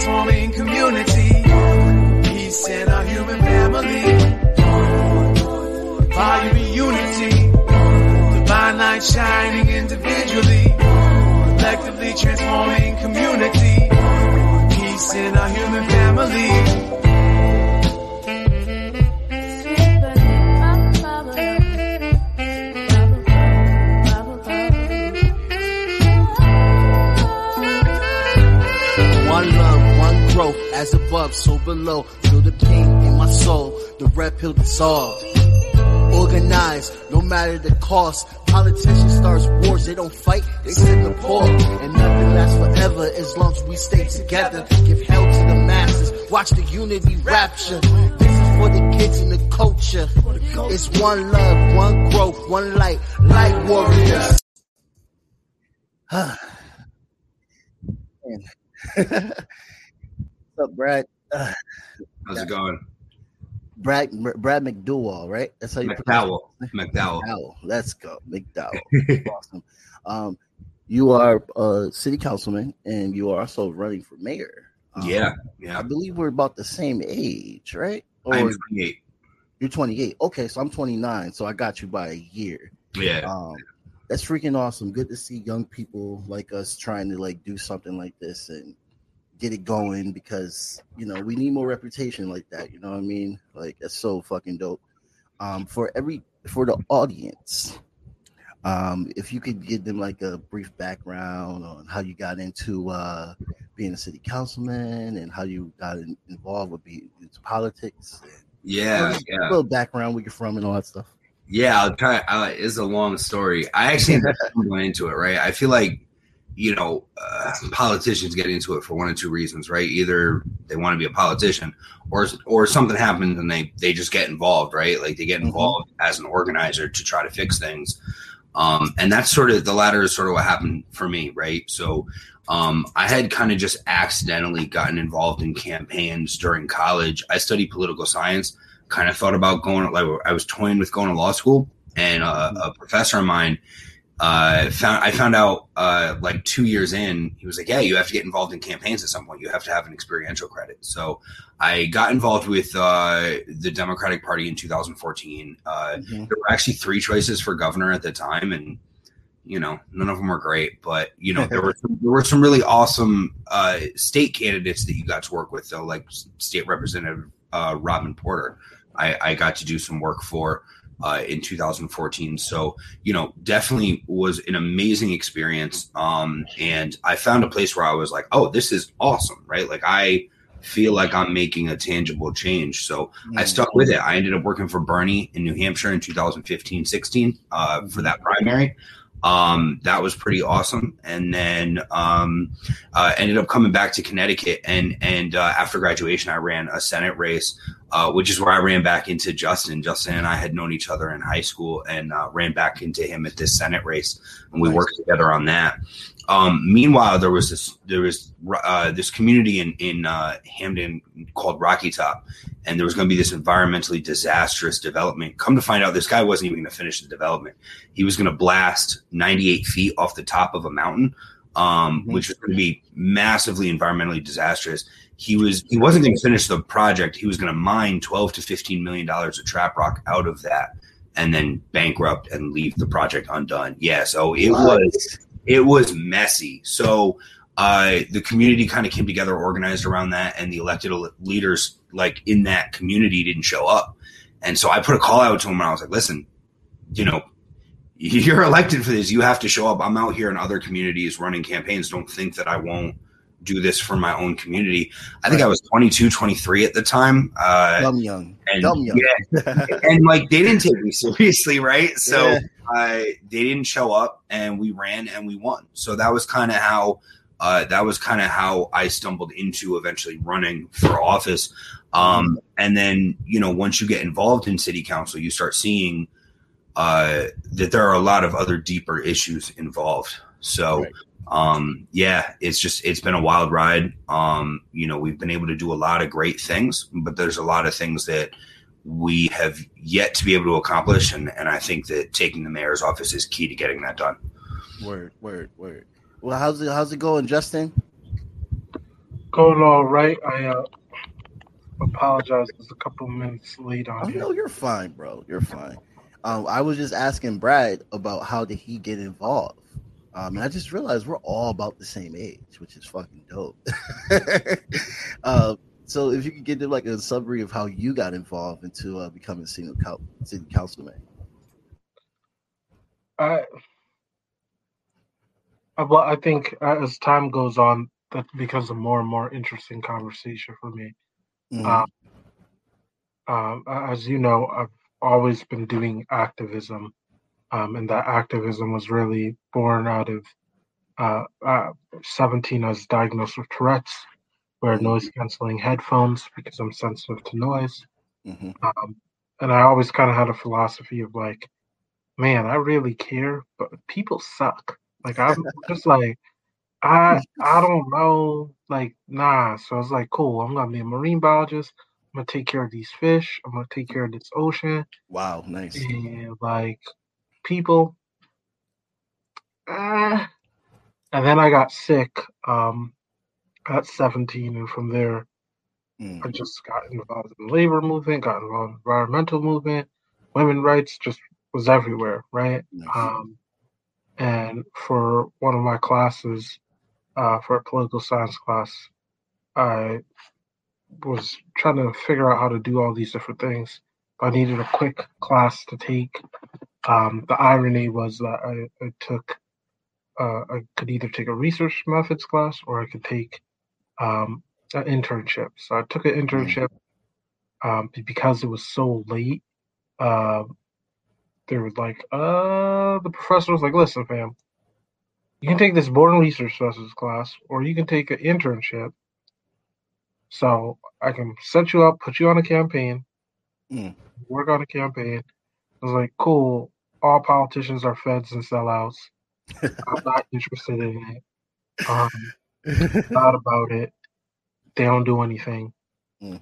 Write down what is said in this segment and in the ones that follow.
transforming community. Peace in our human family. Volume of unity. Divine light shining individually. Collectively transforming community. Peace in our human family. As above, so below. Feel the pain in my soul, the red pill dissolved. Organized, no matter the cost. Politicians start wars, they don't fight, they sit in the poor. And nothing lasts forever as long as we stay together. Give hell to the masses, watch the unity rapture. This is for the kids and the culture. It's one love, one growth, one light, light warriors. Man. Up, Brad? Uh, How's it going? Brad Brad McDowell, right? That's how you McDowell. McDowell. McDowell. Let's go, McDowell. awesome. Um, you are a city councilman, and you are also running for mayor. Um, Yeah, yeah. I believe we're about the same age, right? I'm 28. you're 28. Okay, so I'm 29, so I got you by a year. Yeah. Um, that's freaking awesome. Good to see young people like us trying to like do something like this and get it going because you know we need more reputation like that. You know what I mean? Like that's so fucking dope. Um, for every for the audience, um, if you could give them like a brief background on how you got into uh, being a city councilman and how you got in, involved with being into politics, and Yeah, a little background where you're from and all that stuff. Yeah, I'll try. Uh, it's a long story. I actually ended up into it, right? I feel like, you know, uh, politicians get into it for one or two reasons, right? Either they want to be a politician, or or something happens and they they just get involved, right? Like they get Mhm. involved as an organizer to try to fix things. Um, and that's sort of the latter is sort of what happened for me, right? So um, I had kind of just accidentally gotten involved in campaigns during college. I studied political science kind of thought about going like I was toying with going to law school and a professor of mine uh, found I found out uh, like two years in he was like yeah you have to get involved in campaigns at some point. You have to have an experiential credit. So I got involved with uh, the Democratic Party in 2014 uh, Mhm. there were actually three choices for governor at the time and you know none of them were great but you know there were some, there were some really awesome uh, state candidates that you got to work with though like state representative uh, Robyn Porter. I, I got to do some work for uh, in 2014 so you know definitely was an amazing experience um, and I found a place where I was like oh this is awesome right like I feel like I'm making a tangible change so I stuck with it. I ended up working for Bernie in New Hampshire in 2015 16 uh, for that primary. Um, that was pretty awesome. And then um, uh, ended up coming back to Connecticut. And, and uh, after graduation, I ran a Senate race, uh, which is where I ran back into Justin. Justin and I had known each other in high school and uh, ran back into him at this Senate race. And we Nice. worked together on that. Um, meanwhile, there was this there was uh, this community in in uh, Hamden called Rocky Top, and there was going to be this environmentally disastrous development. Come to find out, this guy wasn't even going to finish the development. He was going to blast 98 feet off the top of a mountain, um, Mhm. which was going to be massively environmentally disastrous. He was he wasn't going to finish the project. He was going to mine 12 to 15 million dollars of trap rock out of that, and then bankrupt and leave the project undone. Yeah, so it was it was messy. So uh, the community kind of came together, organized around that, and the elected leaders like in that community didn't show up. And so I put a call out to them, and I was like, "Listen, you know, you're elected for this. You have to show up. I'm out here in other communities running campaigns. Don't think that I won't." Do this for my own community. I think I was 22, 23 at the time. Uh, Dumb young. and Dumb young. yeah, and like they didn't take me seriously, right? So Yeah. uh, they didn't show up, and we ran and we won. So that was kind of how uh, that was kind of how I stumbled into eventually running for office. Um, and then you know, once you get involved in city council, you start seeing uh, that there are a lot of other deeper issues involved. So. Right. Um, yeah, it's just it's been a wild ride. Um, you know, we've been able to do a lot of great things, but there's a lot of things that we have yet to be able to accomplish and, and I think that taking the mayor's office is key to getting that done. Word, word, word. Well, how's it how's it going, Justin? Going all right. I uh, apologize. It's a couple minutes late on Oh here. no, you're fine, bro. You're fine. Um, I was just asking Brad about how did he get involved. Um, and I just realized we're all about the same age, which is fucking dope. uh, so if you could give them like a summary of how you got involved into uh, becoming coun- city councilman. I, I, well, I think uh, as time goes on, that becomes a more and more interesting conversation for me. Mhm. Um, a- as you know, I've always been doing activism, um, and that activism was really born out of uh, uh, 17. I was diagnosed with Tourette's, wear Mhm. noise canceling headphones because I'm sensitive to noise. Mhm. Um, and I always kind of had a philosophy of like, man, I really care, but people suck. Like I'm just like, I I don't know, like nah. So I was like, cool. I'm gonna be a marine biologist. I'm gonna take care of these fish. I'm gonna take care of this ocean, Wow, nice. and like people. Ah. And then I got sick um, at 17, and from there Mm. I just got involved in the labor movement, got involved in environmental movement, women rights, just was everywhere, right? Nice. Um, and for one of my classes, uh, for a political science class, I was trying to figure out how to do all these different things. I needed a quick class to take. Um, the irony was that I, I took, uh, I could either take a research methods class or I could take um, an internship. So I took an internship um, because it was so late. Uh, they were like, uh, the professor was like, listen, fam, you can take this boring research methods class or you can take an internship. So I can set you up, put you on a campaign, Mm. work on a campaign. I was like, cool. All politicians are feds and sellouts. I'm not interested in it. Um, thought about it. They don't do anything. Mm.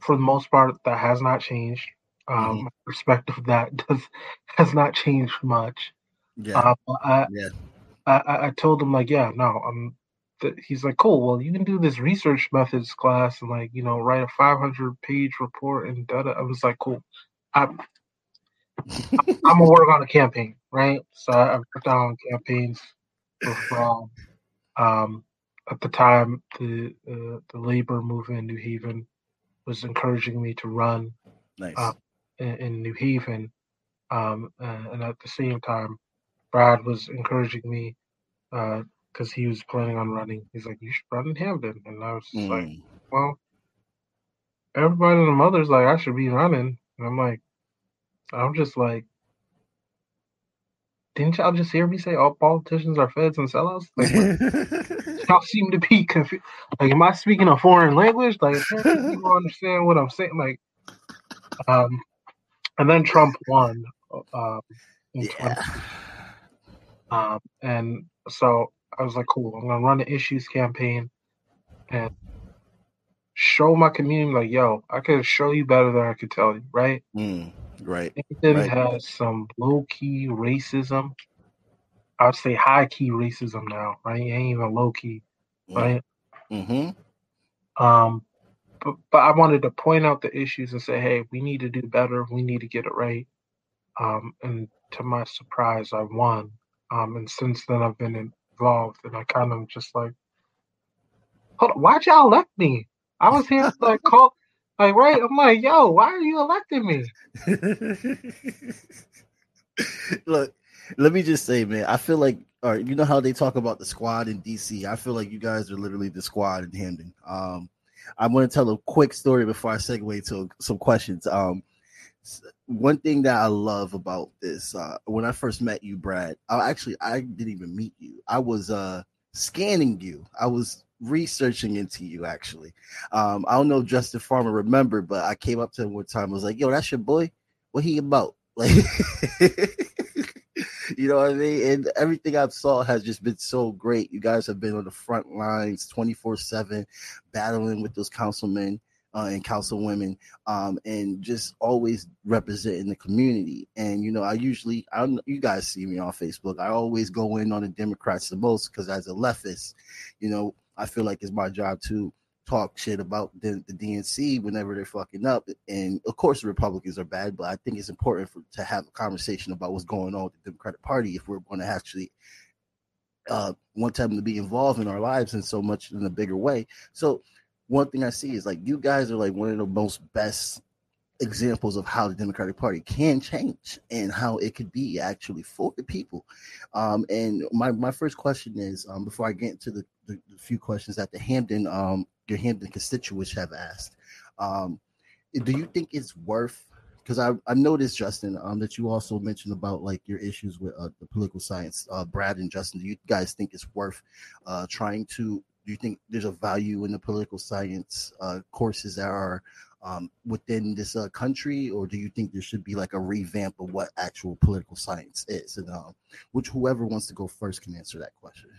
For the most part, that has not changed. Um, Mhm. My perspective of that does has not changed much. yeah, Uh, I, yeah. I, I I told him like, yeah, no, I'm. Th- he's like, cool. Well, you can do this research methods class and like, you know, write a 500 page report and da. da. I was like, cool. I'm I'm gonna work on a campaign, right? So I worked on campaigns for fraud. Um, at the time, the uh, the labor movement in New Haven was encouraging me to run Nice. uh, in, in New Haven, um, uh, and at the same time, Brad was encouraging me because he was planning on running. He's like, "You should run in Hamden," and I was just like, Mm. "Well, everybody and the mother's like, I should be running," and I'm like, I'm just like. Didn't y'all just hear me say all politicians are feds and sellouts? Like, y'all seem to be confused. Like, am I speaking a foreign language? Like, people understand what I'm saying. Like, um, and then Trump won. Um, yeah. um, and so I was like, cool. I'm gonna run an issues campaign and show my community, like, yo, I could show you better than I could tell you, right? Mm. Right. Hamden Right. has some low key racism. I'd say high key racism now, right? It ain't even low key, right? Mm-hmm. Um, but, but I wanted to point out the issues and say, hey, we need to do better. We need to get it right. Um, and to my surprise, I won. Um, and since then, I've been involved, and I kind of just like, hold on, why'd y'all elect me? I was here to like call, like, right? I'm like, yo, why are you electing me? Look, let me just say, man, I feel like, all right, you know how they talk about the squad in DC. I feel like you guys are literally the squad in Hamden. Um, I'm going to tell a quick story before I segue to some questions. Um, one thing that I love about this, uh, when I first met you, Brad, I actually I didn't even meet you. I was uh scanning you. I was researching into you actually. Um, I don't know if Justin Farmer remember, but I came up to him one time. I was like, "Yo, that's your boy. What he about?" Like, you know what I mean? And everything I've saw has just been so great. You guys have been on the front lines, twenty four seven, battling with those councilmen uh, and councilwomen, um, and just always representing the community. And you know, I usually, I you guys see me on Facebook. I always go in on the Democrats the most because as a leftist, you know, I feel like it's my job to talk shit about the, the DNC whenever they're fucking up. And of course, the Republicans are bad, but I think it's important for, to have a conversation about what's going on with the Democratic Party if we're going to actually uh, want them to be involved in our lives in so much in a bigger way. So one thing I see is like you guys are like one of the most best examples of how the Democratic Party can change and how it could be actually for the people. Um, and my, my first question is um, before I get into the, the, the, few questions that the Hamden um, your Hamden constituents have asked, um, do you think it's worth? Because I, I noticed Justin um, that you also mentioned about like your issues with uh, the political science. Uh, Brad and Justin, do you guys think it's worth uh, trying to do you think there's a value in the political science uh, courses that are um, within this uh, country, or do you think there should be like a revamp of what actual political science is? And uh, which whoever wants to go first can answer that question.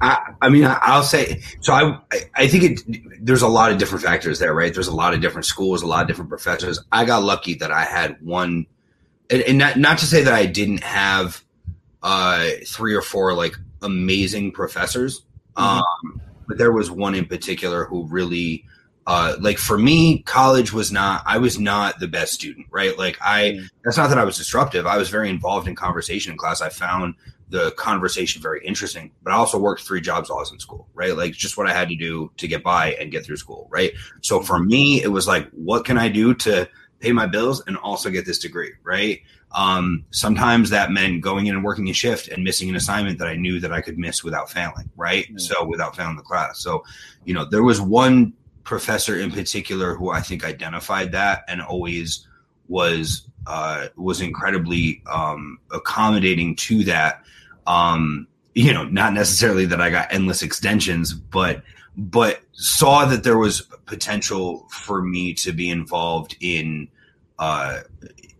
I, I mean, I, will say so. I I think it. There's a lot of different factors there, right? There's a lot of different schools, a lot of different professors. I got lucky that I had one, and, and not not to say that I didn't have uh, three or four like amazing professors. Mm-hmm. Um, but there was one in particular who really, uh, like for me, college was not. I was not the best student, right? Like I. Mm-hmm. That's not that I was disruptive. I was very involved in conversation in class. I found the conversation very interesting, but I also worked three jobs while I was in school, right? Like just what I had to do to get by and get through school, right? So for me, it was like, what can I do to pay my bills and also get this degree, right? Um, sometimes that meant going in and working a shift and missing an assignment that I knew that I could miss without failing, right? Mm-hmm. So without failing the class. So, you know, there was one professor in particular who I think identified that and always was uh, was incredibly um, accommodating to that. Um, you know, not necessarily that I got endless extensions, but but saw that there was potential for me to be involved in uh,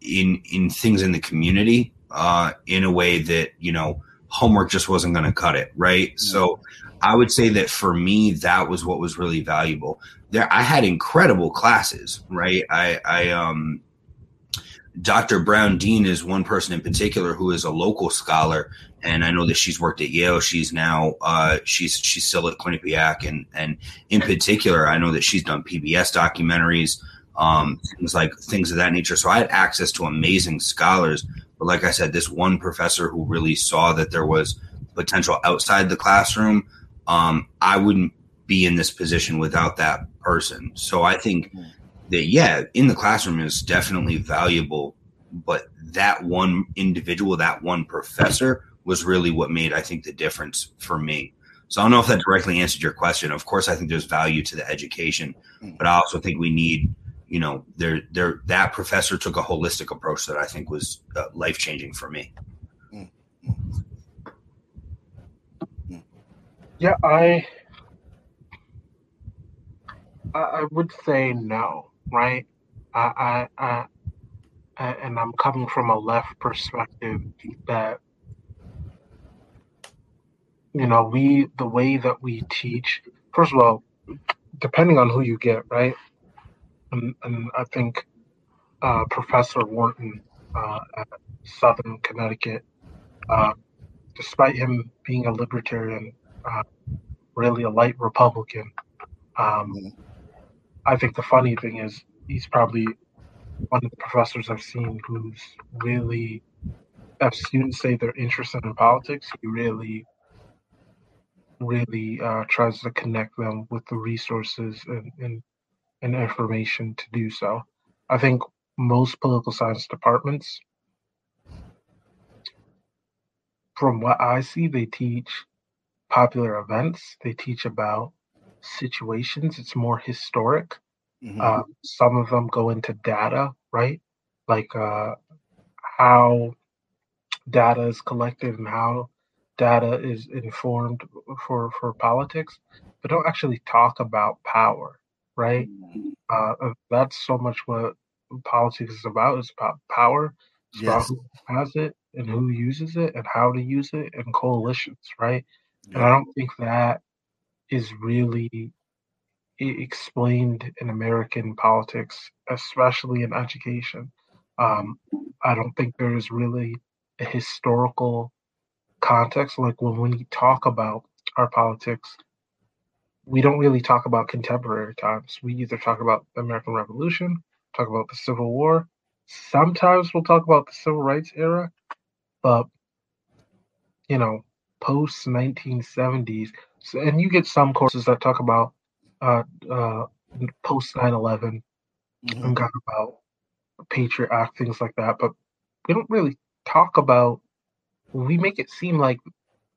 in in things in the community uh, in a way that you know homework just wasn't going to cut it right? Mm-hmm. so i would say that for me that was what was really valuable. There i had incredible classes right? I i um dr brown dean is one person in particular who is a local scholar and i know that she's worked at yale. She's now uh she's she's still at quinnipiac and and in particular i know that she's done pbs documentaries um, things like things of that nature. So I had access to amazing scholars. But like I said, this one professor who really saw that there was potential outside the classroom, um, I wouldn't be in this position without that person. So I think that, yeah, in the classroom is definitely valuable. But that one individual, that one professor was really what made, I think, the difference for me. So I don't know if that directly answered your question. Of course, I think there's value to the education, but I also think we need you know, there, there, that professor took a holistic approach that I think was uh, life changing for me. Yeah, I, I would say no, right? I, I, I, and I'm coming from a left perspective that you know we the way that we teach. First of all, depending on who you get, right? And, and I think uh, Professor Wharton uh, at Southern Connecticut, uh, despite him being a libertarian, uh, really a light Republican. Um, I think the funny thing is he's probably one of the professors I've seen who's really, if students say they're interested in politics, he really, really uh, tries to connect them with the resources and, and and information to do so. I think most political science departments, from what I see, they teach popular events, they teach about situations, it's more historic. Mm-hmm. Uh, some of them go into data, right? Like uh, how data is collected and how data is informed for, for politics, but don't actually talk about power right? Uh, uh, that's so much what politics is about. It's about power. It's yes. about who has it and who uses it and how to use it and coalitions, right? Yeah. And I don't think that is really explained in American politics, especially in education. Um, I don't think there is really a historical context, like when we talk about our politics, we don't really talk about contemporary times. We either talk about the American Revolution, talk about the Civil War. Sometimes we'll talk about the Civil Rights era, but you know, post 1970s. So, and you get some courses that talk about uh, uh, post 9 11 Mhm. and got about Patriot Act, things like that. But we don't really talk about. We make it seem like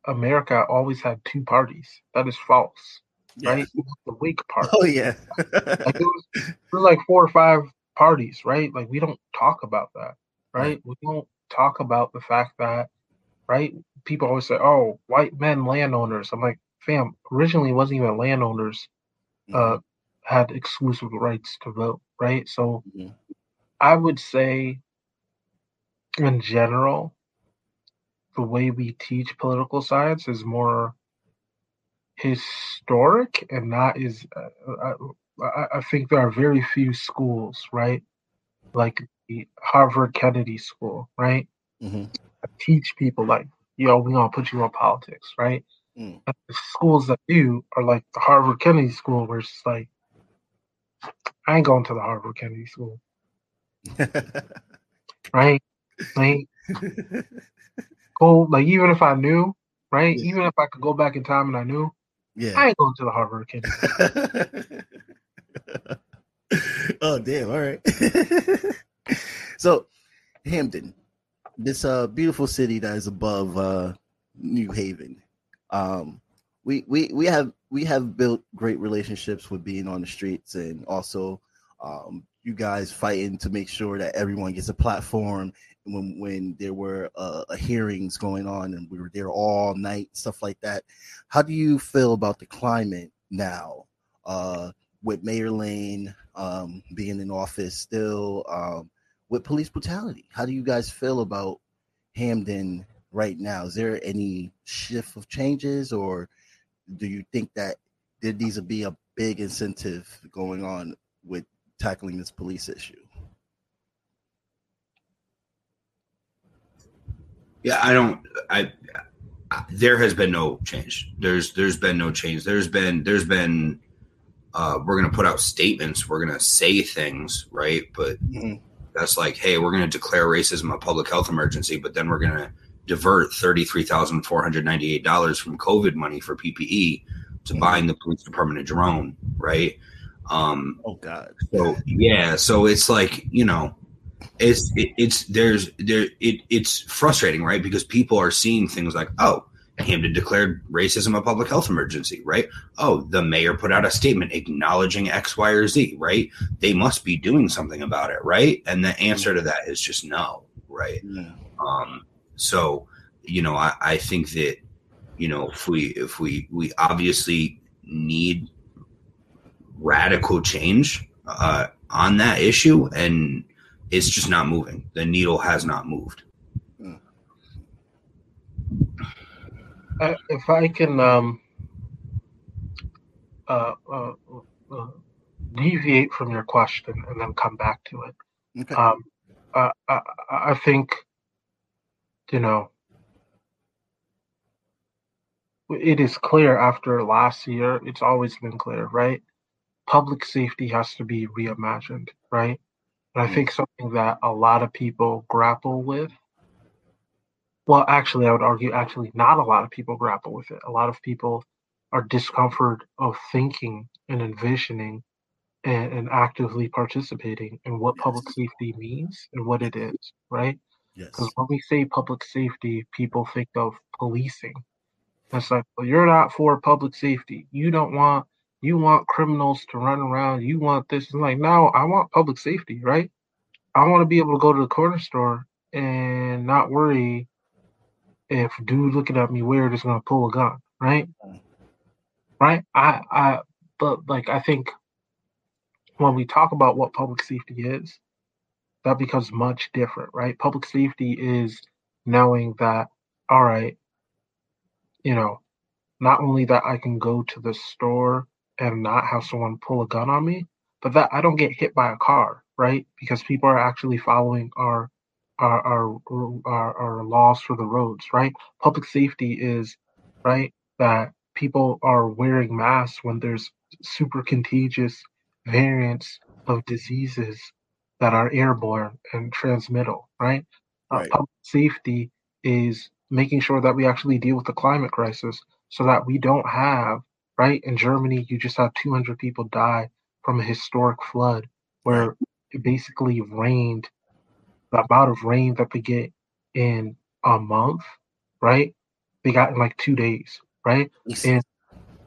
America always had two parties. That is false, Yeah. right? The Whig Party. Oh yeah. Like it was, like four or five parties, right? Like we don't talk about that, right? We don't talk about the fact that, right? People always say, "Oh, white men landowners." I'm like, fam, originally it wasn't even landowners uh, had exclusive rights to vote, right? So. I would say, in general, the way we teach political science is more historic and not is. Uh, I, I I think there are very few schools, right? Like the Harvard Kennedy School, right? Mhm. Teach people like, yo, we gonna put you on politics, right? Mm. The schools that do are like the Harvard Kennedy School, where it's like, I ain't going to the Harvard Kennedy School, right? Like, go like even if I knew, right? Yeah. Even if I could go back in time and I knew, I yeah. ain't going to the Harvard kid. oh damn! All right. so, Hamden, this uh beautiful city that is above uh New Haven. Um, we we we have we have built great relationships with being on the streets and also um you guys fighting to make sure that everyone gets a platform when when there were uh, hearings going on and we were there all night stuff like that. How do you feel about the climate now? Uh with mayor Leng um being in office still um with police brutality how do you guys feel about hamden right now? Is there any shift of changes or do you think that there needs to be a big incentive going on with tackling this police issue Yeah, I don't. I, I there has been no change. There's there's been no change. There's been there's been. Uh, we're gonna put out statements. We're gonna say things, right? But Mhm. that's like, hey, we're gonna declare racism a public health emergency, but then we're gonna divert thirty three thousand four hundred ninety eight dollars from COVID money for PPE to Mhm. buying the police department a drone, right? Um, oh god so yeah, so it's like you know, it's it, it's there's there it it's frustrating, right? Because people are seeing things like, oh, Hamden declared racism a public health emergency, right? Oh, the mayor put out a statement acknowledging X, Y, or Z, right? They must be doing something about it, right? And the answer to that is just no, right? yeah. Um, so you know, I, I think that you know if we if we we obviously need radical change uh, on that issue, and it's just not moving. The needle has not moved. Uh, if I can um, uh, uh, uh, deviate from your question and then come back to it, okay um, uh, I, I I think, you know, it is clear after last year, it's always been clear, right? Public safety has to be reimagined, right? And I Mm. think something that a lot of people grapple with. Well, actually, I would argue, actually, not a lot of people grapple with it. A lot of people are discomfort of thinking and envisioning and, and actively participating in what public safety means and what it is, right? yes Because when we say public safety, people think of policing. It's like, well, you're not for public safety. You don't want you want criminals to run around. You want this. It's like, no, I want public safety, right? I want to be able to go to the corner store and not worry if dude looking at me weird is gonna pull a gun, right? Right? I I but like I think when we talk about what public safety is, that becomes much different, right? Public safety is knowing that, all right, you know, not only that I can go to the store and not have someone pull a gun on me, but that I don't get hit by a car, right? Because people are actually following our our, our our our laws for the roads, right? Public safety is right that people are wearing masks when there's super contagious variants of diseases that are airborne and transmittal, right? Uh, Right. public safety is making sure that we actually deal with the climate crisis so that we don't have, right? In Germany, you just had 200 people die from a historic flood where it basically rained the amount of rain that they get in a month, right? They got in like two days, right? in,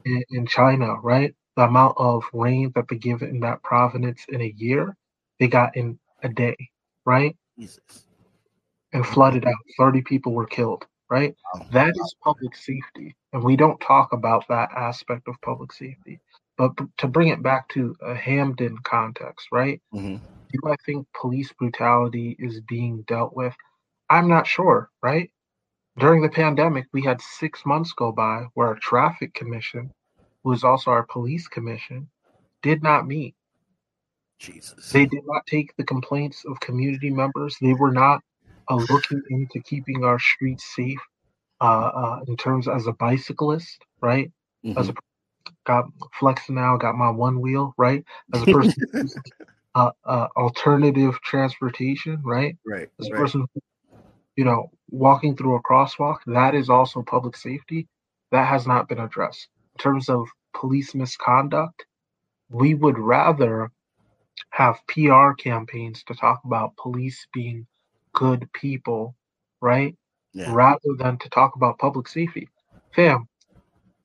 in, in China, right? The amount of rain that they give in that province in a year, they got in a day, right? Jesus. And flooded out. 30 people were killed, right? That is public safety. And we don't talk about that aspect of public safety. But to bring it back to a Hamden context, right? Mhm. Do I think police brutality is being dealt with? I'm not sure, right? During the pandemic, we had six months go by where our traffic commission, who is also our police commission, did not meet. Jesus. They did not take the complaints of community members. They were not uh, looking into keeping our streets safe uh, uh, in terms as a bicyclist, right? As a got flexing now, got my one wheel, right? As a person, uh, uh, alternative transportation, right? right. As a right. person, you know, walking through a crosswalk, that is also public safety. That has not been addressed. In terms of police misconduct, we would rather have PR campaigns to talk about police being good people, right? Yeah. Rather than to talk about public safety. Fam,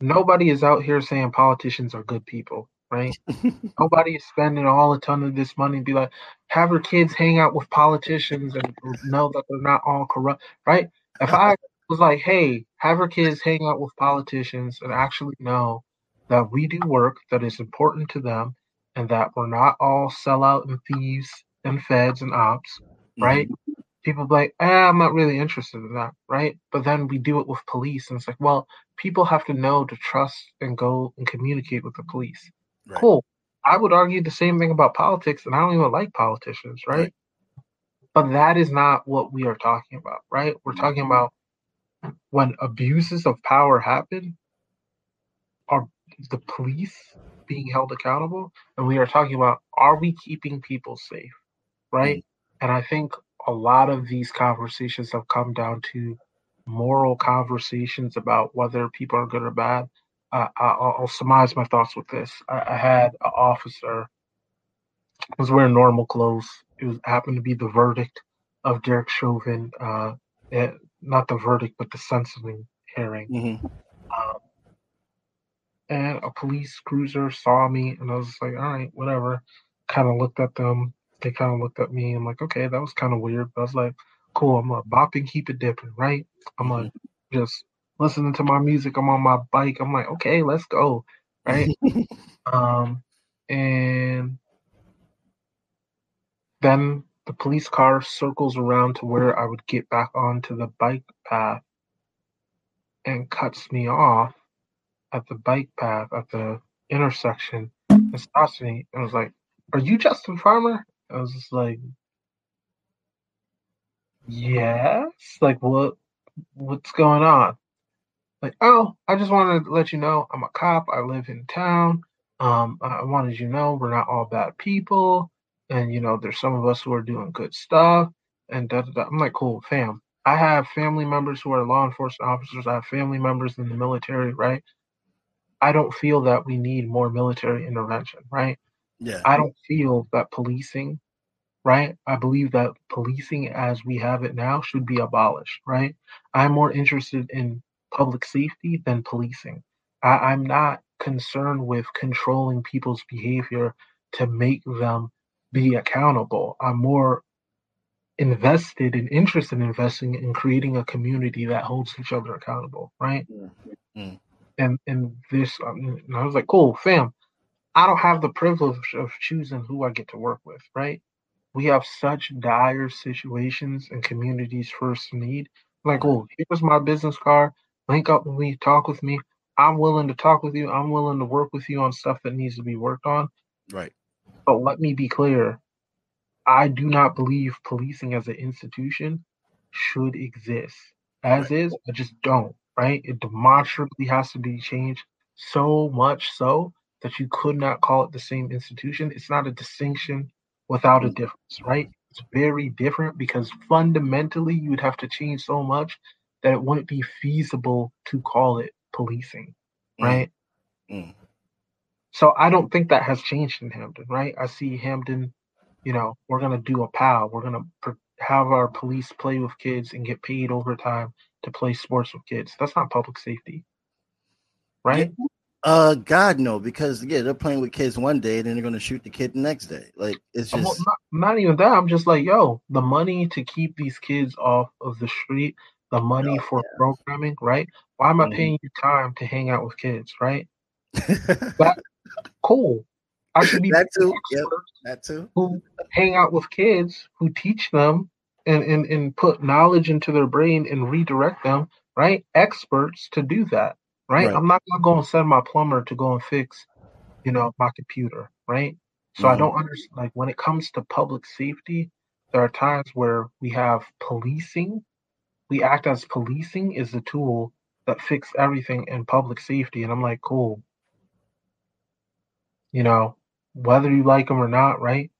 nobody is out here saying politicians are good people, right? nobody is spending all a ton of this money and be like, have your kids hang out with politicians and know that they're not all corrupt, right? If I was like, hey, have your kids hang out with politicians and actually know that we do work that is important to them and that we're not all sellout and thieves and feds and ops, right? Mm-hmm. People be like, eh, I'm not really interested in that, right? But then we do it with police, and it's like, well, people have to know to trust and go and communicate with the police. Right. Cool. I would argue the same thing about politics, and I don't even like politicians, right? Right. But that is not what we are talking about, right? We're talking about when abuses of power happen, are the police being held accountable? And we are talking about are we keeping people safe, right? And I think a lot of these conversations have come down to moral conversations about whether people are good or bad. Uh, I- I'll, I'll surmise my thoughts with this. I, I had an officer was wearing normal clothes. It was happened to be the verdict of Derek Chauvin. Uh, eh, not the verdict, but the sentencing hearing. Mhm. Um, and a police cruiser saw me, and I was like, all right, whatever. Kind of looked at them. They kind of looked at me. I'm like, okay, that was kind of weird. But I was like, cool. I'm gonna bop and keep it dipping, right? I'm gonna just listening to my music. I'm on my bike. I'm like, okay, let's go, right? um, and then the police car circles around to where I would get back onto the bike path and cuts me off at the bike path at the intersection and stops me and was like, Are you Justin Farmer? I was just like, Yes. Like what what's going on? Like, oh, I just wanted to let you know I'm a cop. I live in town. Um, I wanted you to know we're not all bad people. And you know, there's some of us who are doing good stuff. And da, da, da. I'm like, cool, fam. I have family members who are law enforcement officers. I have family members in the military, right? I don't feel that we need more military intervention, right? Yeah. I don't feel that policing, right? I believe that policing as we have it now should be abolished, right? I'm more interested in public safety than policing. I, I'm not concerned with controlling people's behavior to make them be accountable. I'm more invested and interested in investing in creating a community that holds each other accountable, right? Mm. And and this, um, and I was like, cool, fam. I don't have the privilege of choosing who I get to work with, right? We have such dire situations and communities first need. Like, oh, here's my business card. Link up with me, talk with me. I'm willing to talk with you. I'm willing to work with you on stuff that needs to be worked on. Right. But let me be clear. I do not believe policing as an institution should exist. As is, I just don't, right? It demonstrably has to be changed so much so that you could not call it the same institution. It's not a distinction without a difference, right? It's very different because fundamentally you would have to change so much that it wouldn't be feasible to call it policing, Mm. right? Mm. So I don't think that has changed in Hamden, right? I see Hamden, you know, we're gonna do a PAL. We're gonna pr- have our police play with kids and get paid overtime to play sports with kids. That's not public safety, right? Uh, God no, because yeah, they're playing with kids one day, then they're gonna shoot the kid the next day. Like it's Well, just not, not even that. I'm just like, yo, the money to keep these kids off of the street, the money Oh, for programming, right? Why am I Mhm. paying you time to hang out with kids, right? Cool. I should be that too. Yep, that too. who hang out with kids, who teach them and, and, and put knowledge into their brain and redirect them, right? Experts to do that, right? Right. I'm not gonna go and send my plumber to go and fix, you know, my computer, right? So I Mhm. don't understand. Like when it comes to public safety, there are times where we have policing. We act as policing is the tool that fix everything in public safety, and I'm like, cool. You know, whether you like them or not, right?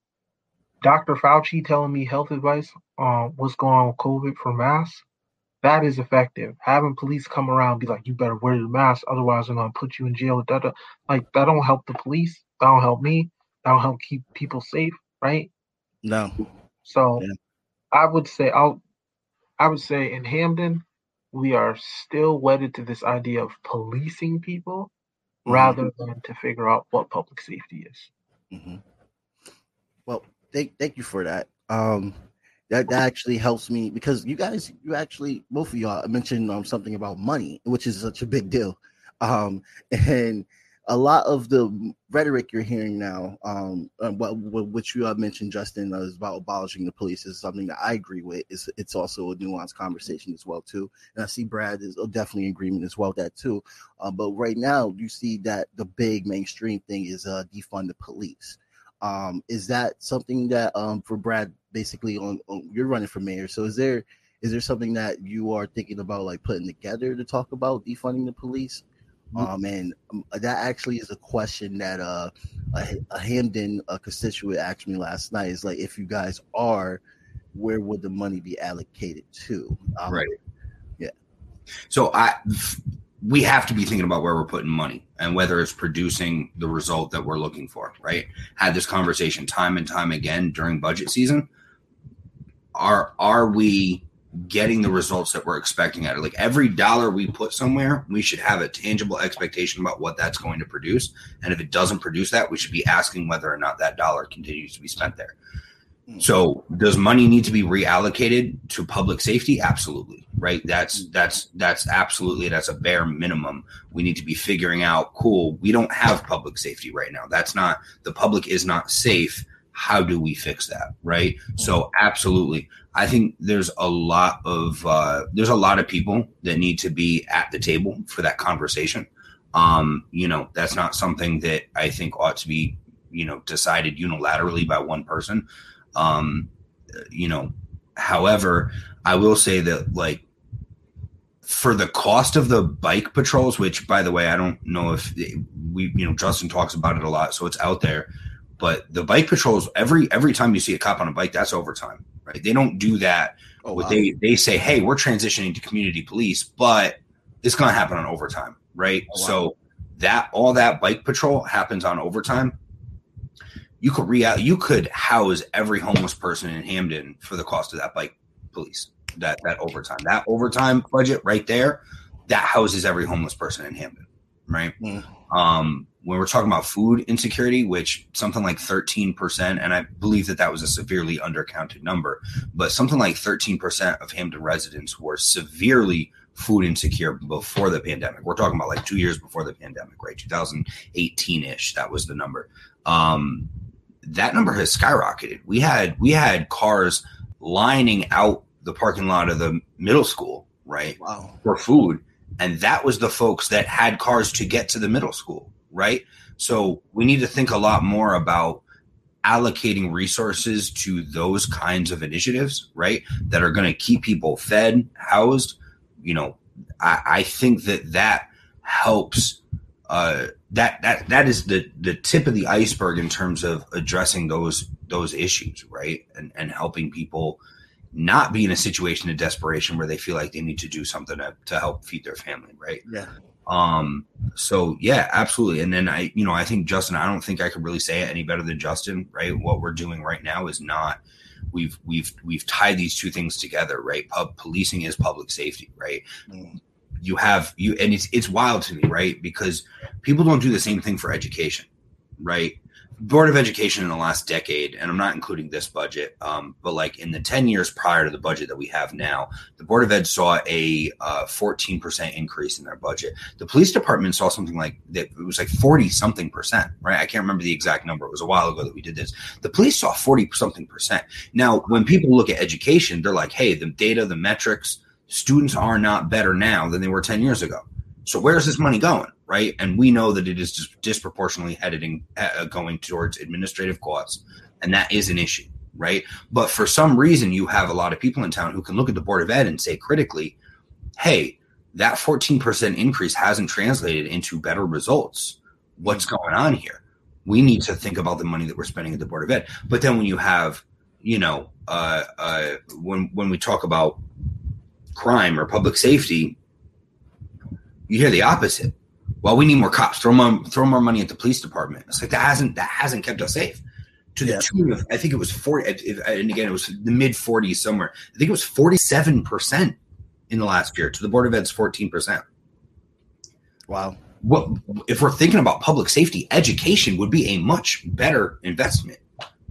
Dr. Fauci telling me health advice on what's going on with COVID for masks, that is effective. Having police come around and be like, you better wear your mask, otherwise I'm gonna put you in jail. Da, da. Like that don't help the police. That don't help me. That don't help keep people safe, right? No. So Yeah. I would say I'll I would say in Hamden, we are still wedded to this idea of policing people Mhm. rather than to figure out what public safety is. hmm Well, thank thank you for that. Um, that that actually helps me because you guys, you actually both of y'all mentioned um something about money, which is such a big deal. Um, and a lot of the rhetoric you're hearing now, um, uh, what which you have mentioned, Justin, uh, is about abolishing the police is something that I agree with. It's it's also a nuanced conversation as well too, and I see Brad is definitely in agreement as well with that too. Uh, but right now, you see that the big mainstream thing is uh, defund the police. Um, is that something that um, for Brad, basically on, on you're running for mayor? So is there is there something that you are thinking about like putting together to talk about defunding the police? Um, and um, that actually is a question that uh, a, a Hamden a constituent asked me last night. Is like if you guys are, where would the money be allocated to? Um, Right. Yeah. So I we have to be thinking about where we're putting money and whether it's producing the result that we're looking for, right? Had this conversation time and time again during budget season. Are are we getting the results that we're expecting out of like every dollar we put somewhere, we should have a tangible expectation about what that's going to produce. And if it doesn't produce that, we should be asking whether or not that dollar continues to be spent there. So does money need to be reallocated to public safety? Absolutely. Right. That's that's that's absolutely that's a bare minimum. We need to be figuring out, cool, we don't have public safety right now. That's not the public is not safe. How do we fix that? Right. So absolutely. I think there's a lot of uh there's a lot of people that need to be at the table for that conversation. Um, you know, that's not something that I think ought to be, you know, decided unilaterally by one person. Um, you know, however, I will say that like for the cost of the bike patrols, which by the way, I don't know if we, you know, Justin talks about it a lot, so it's out there. But the bike patrols, every every time you see a cop on a bike, that's overtime, right? They don't do that. Oh, wow. they they say, hey, we're transitioning to community police, but it's going to happen on overtime, right? Oh, wow. So that all that bike patrol happens on overtime. You could re you could house every homeless person in Hamden for the cost of that bike police. That that overtime, that overtime budget right there, that houses every homeless person in Hamden, right? Mm. Um, when we're talking about food insecurity, which something like 13%, and I believe that that was a severely undercounted number, but something like 13% of Hamden residents were severely food insecure before the pandemic. We're talking about like two years before the pandemic, right? 2018 ish. That was the number. Um, that number has skyrocketed. We had we had cars lining out the parking lot of the middle school, right? Wow. for food. And that was the folks that had cars to get to the middle school, right? So we need to think a lot more about allocating resources to those kinds of initiatives, right, that are going to keep people fed, housed, you know, I, I think that that helps. Uh, that that that is the the tip of the iceberg in terms of addressing those those issues, right, and and helping people not be in a situation of desperation where they feel like they need to do something to, to help feed their family, right? Yeah. Um, so yeah, absolutely. And then I, you know, I think Justin, I don't think I could really say it any better than Justin, right? What we're doing right now is not we've we've we've tied these two things together, right? Pub policing is public safety, right? Mm. You have you and it's it's wild to me, right? Because people don't do the same thing for education, right? Board of Education in the last decade, and I'm not including this budget, um, but like in the 10 years prior to the budget that we have now, the Board of Ed saw a uh, 14% increase in their budget. The police department saw something like that, it was like 40 something percent, right? I can't remember the exact number. It was a while ago that we did this. The police saw 40 something percent. Now, when people look at education, they're like, hey, the data, the metrics, students are not better now than they were 10 years ago. So where's this money going? Right. And we know that it is just disproportionately headed in, uh, going towards administrative costs. And that is an issue. Right. But for some reason, you have a lot of people in town who can look at the Board of Ed and say critically, hey, that 14% increase hasn't translated into better results. What's going on here? We need to think about the money that we're spending at the Board of Ed. But then when you have, you know, uh, uh, when when we talk about crime or public safety, you hear the opposite. Well, we need more cops. Throw more, throw more money at the police department. It's like that hasn't that hasn't kept us safe. To the Yeah. tune of, I think it was forty, and again, it was the mid forties somewhere. I think it was forty-seven percent in the last year. To the board of ed's fourteen percent. Wow. What if we're thinking about public safety? Education would be a much better investment,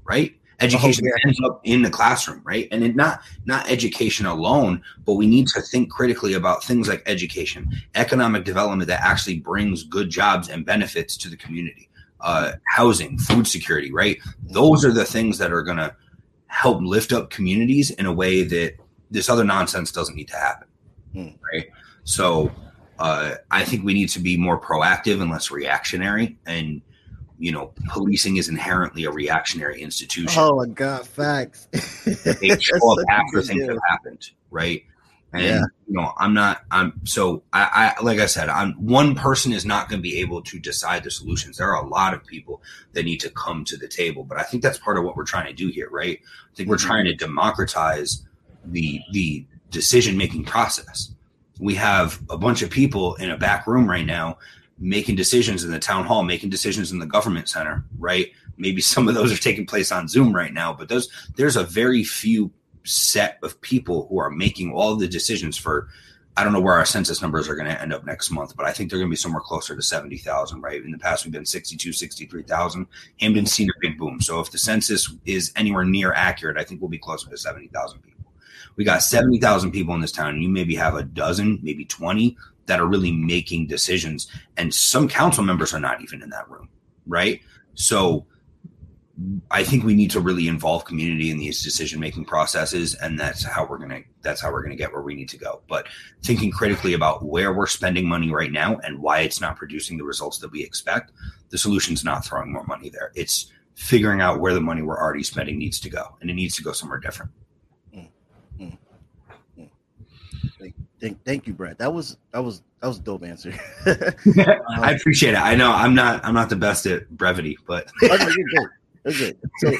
right? Education ends up in the classroom, right? And it not not education alone, but we need to think critically about things like education, economic development that actually brings good jobs and benefits to the community, uh, housing, food security, right? Those are the things that are going to help lift up communities in a way that this other nonsense doesn't need to happen, Hmm. right? So uh, I think we need to be more proactive and less reactionary. And you know, policing is inherently a reactionary institution. Oh my god, facts. they show up after things deal. have happened, right? And Yeah. you know, I'm not. I'm so. I, I like I said, I'm one person is not going to be able to decide the solutions. There are a lot of people that need to come to the table, but I think that's part of what we're trying to do here, right? I think we're Mhm. trying to democratize the the decision making process. We have a bunch of people in a back room right now making decisions in the town hall, making decisions in the government center, right? Maybe some of those are taking place on Zoom right now, but those there's a very few set of people who are making all the decisions for I don't know where our census numbers are going to end up next month, but I think they're going to be somewhere closer to 70,000, right? In the past, we've been 62, 63,000. Hamden's seen a big boom. So if the census is anywhere near accurate, I think we'll be closer to 70,000 people. We got 70,000 people in this town, and you maybe have a dozen, maybe 20 that are really making decisions. And some council members are not even in that room, right? So I think we need to really involve community in these decision making processes, and that's how we're gonna that's how we're gonna get where we need to go. But thinking critically about where we're spending money right now and why it's not producing the results that we expect, the solution's not throwing more money there. It's figuring out where the money we're already spending needs to go, and it needs to go somewhere different. Thank, thank you, Brad. That was that was that was a dope answer. I appreciate it. I know I'm not I'm not the best at brevity, but Oh, no, you're good. You're good. So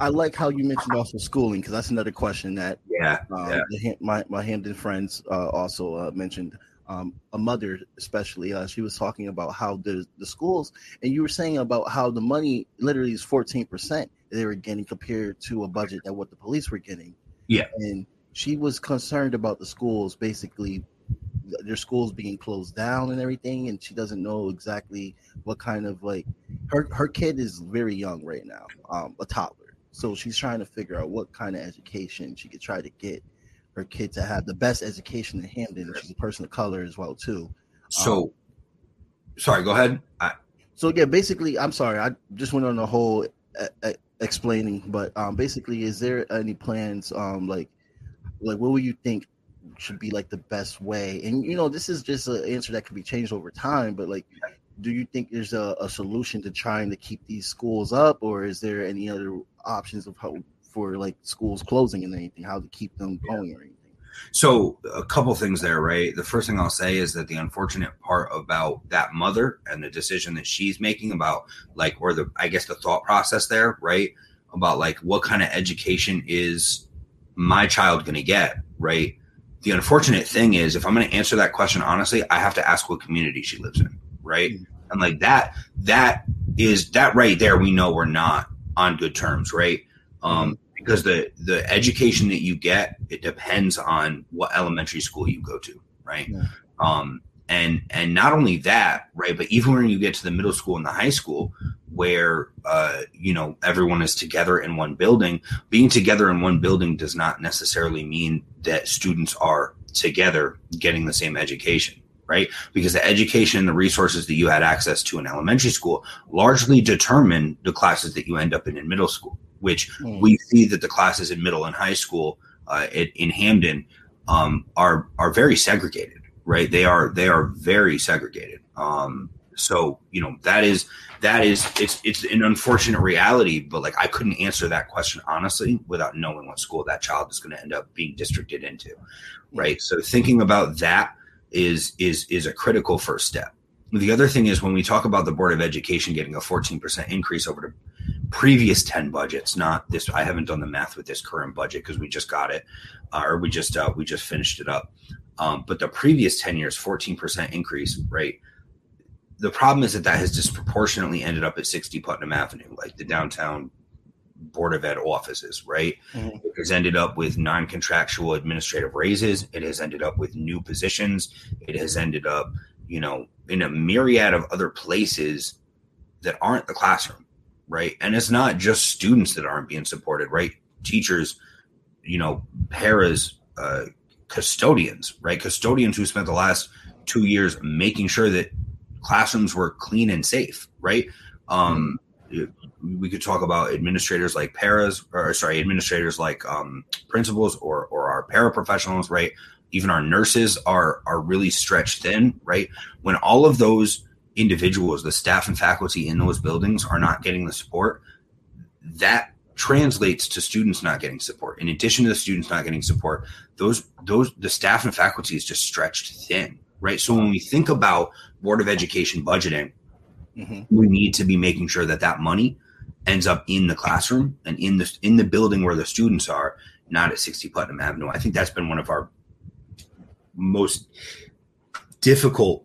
I like how you mentioned also schooling because that's another question that yeah, um, yeah. the, my my Hamden friends uh, also uh, mentioned. Um, a mother, especially, uh, she was talking about how the the schools, and you were saying about how the money literally is fourteen percent they were getting compared to a budget that what the police were getting. Yeah. and she was concerned about the schools, basically their schools being closed down and everything, and she doesn't know exactly what kind of like her her kid is very young right now, um, a toddler. So she's trying to figure out what kind of education she could try to get her kid to have the best education in Hamden. She's a person of color as well too. So, sorry, go ahead. I, So yeah, basically, I'm sorry, I just went on a whole uh, uh, explaining, but um, basically, is there any plans um like like what would you think should be like the best way? And you know, this is just an answer that could be changed over time, but like do you think there's a, a solution to trying to keep these schools up, or is there any other options of how for like schools closing and anything, how to keep them going or anything? So a couple things there, right? The first thing I'll say is that the unfortunate part about that mother and the decision that she's making about like or the I guess the thought process there, right? About like what kind of education is my child going to get, right? The unfortunate thing is if I'm going to answer that question honestly, I have to ask what community she lives in, right? And like that that is that right there we know we're not on good terms, right? Um because the the education that you get it depends on what elementary school you go to right Yeah. um and and not only that right but even when you get to the middle school and the high school where uh you know everyone is together in one building being together in one building does not necessarily mean that students are together getting the same education right because the education and the resources that you had access to in elementary school largely determine the classes that you end up in in middle school which Hmm. we see that the classes in middle and high school uh, in, in Hamden um, are are very segregated, right? They are they are very segregated. Um, so you know that is that is it's it's an unfortunate reality, but like I couldn't answer that question honestly without knowing what school that child is going to end up being districted into, right? So thinking about that is is is a critical first step. The other thing is when we talk about the Board of Education getting a 14% increase over the previous 10 budgets, not this. I haven't done the math with this current budget because we just got it, uh, or we just uh, we just finished it up. Um, but the previous 10 years, 14% increase, right? The problem is that that has disproportionately ended up at 60 Putnam Avenue, like the downtown Board of Ed offices, right? Mhm. It has ended up with non contractual administrative raises. It has ended up with new positions. It has ended up, you know, in a myriad of other places that aren't the classroom, right? And it's not just students that aren't being supported, right? Teachers, you know, paras, uh, custodians, right? Custodians who spent the last two years making sure that classrooms were clean and safe, right? Um, we could talk about administrators like paras, or sorry, administrators like um, principals or or our paraprofessionals, right? Even our nurses are are really stretched thin, right? When all of those individuals, the staff and faculty in those buildings are not getting the support, that translates to students not getting support. In addition to the students not getting support, those those the staff and faculty is just stretched thin, right? So when we think about Board of Education budgeting, Mhm. we need to be making sure that that money ends up in the classroom and in the in the building where the students are, not at 60 Putnam Avenue. I think that's been one of our most difficult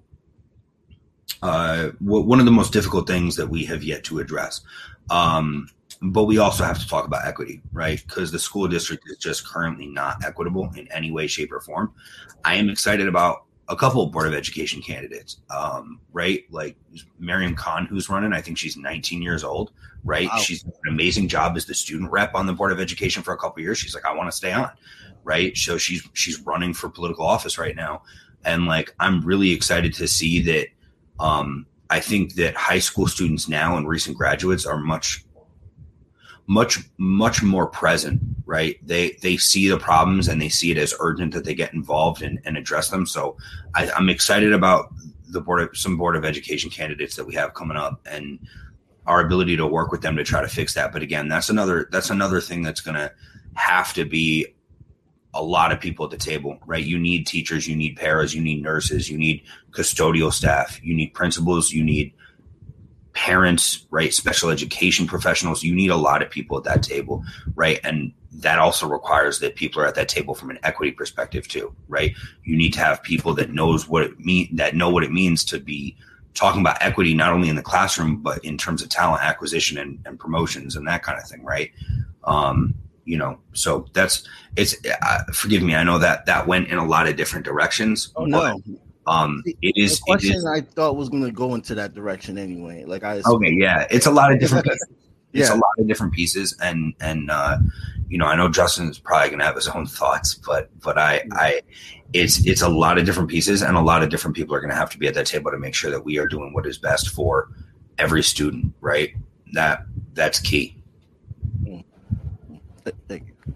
uh, one of the most difficult things that we have yet to address. Um, but we also have to talk about equity, right? Because the school district is just currently not equitable in any way, shape, or form. I am excited about a couple of board of education candidates, um, right? Like Miriam Khan, who's running. I think she's 19 years old, right? Wow. She's an amazing job as the student rep on the board of education for a couple of years. She's like, I want to stay on, right? So she's she's running for political office right now, and like I'm really excited to see that. Um, I think that high school students now and recent graduates are much much much more present right? They they see the problems and they see it as urgent that they get involved and, and address them. So I, i'm excited about the board of some board of education candidates that we have coming up and our ability to work with them to try to fix that. But again that's another that's another thing that's going to have to be a lot of people at the table right? You need teachers you need paras you need nurses you need custodial staff you need principals you need parents, right? Special education professionals. You need a lot of people at that table, right? And that also requires that people are at that table from an equity perspective too, right? You need to have people that knows what it mean that know what it means to be talking about equity not only in the classroom but in terms of talent acquisition and, and promotions and that kind of thing, right? Um, you know, so that's it's. Uh, forgive me, I know that that went in a lot of different directions. Oh no, um, it is. the question is I thought was going to go into that direction anyway. Like I, Okay, yeah, it's a lot of different pieces. It's Yeah. a lot of different pieces, and and uh, you know, I know Justin's probably gonna have his own thoughts, but but I I it's it's a lot of different pieces, and a lot of different people are gonna have to be at that table to make sure that we are doing what is best for every student, right? That that's key. Th- Thank you.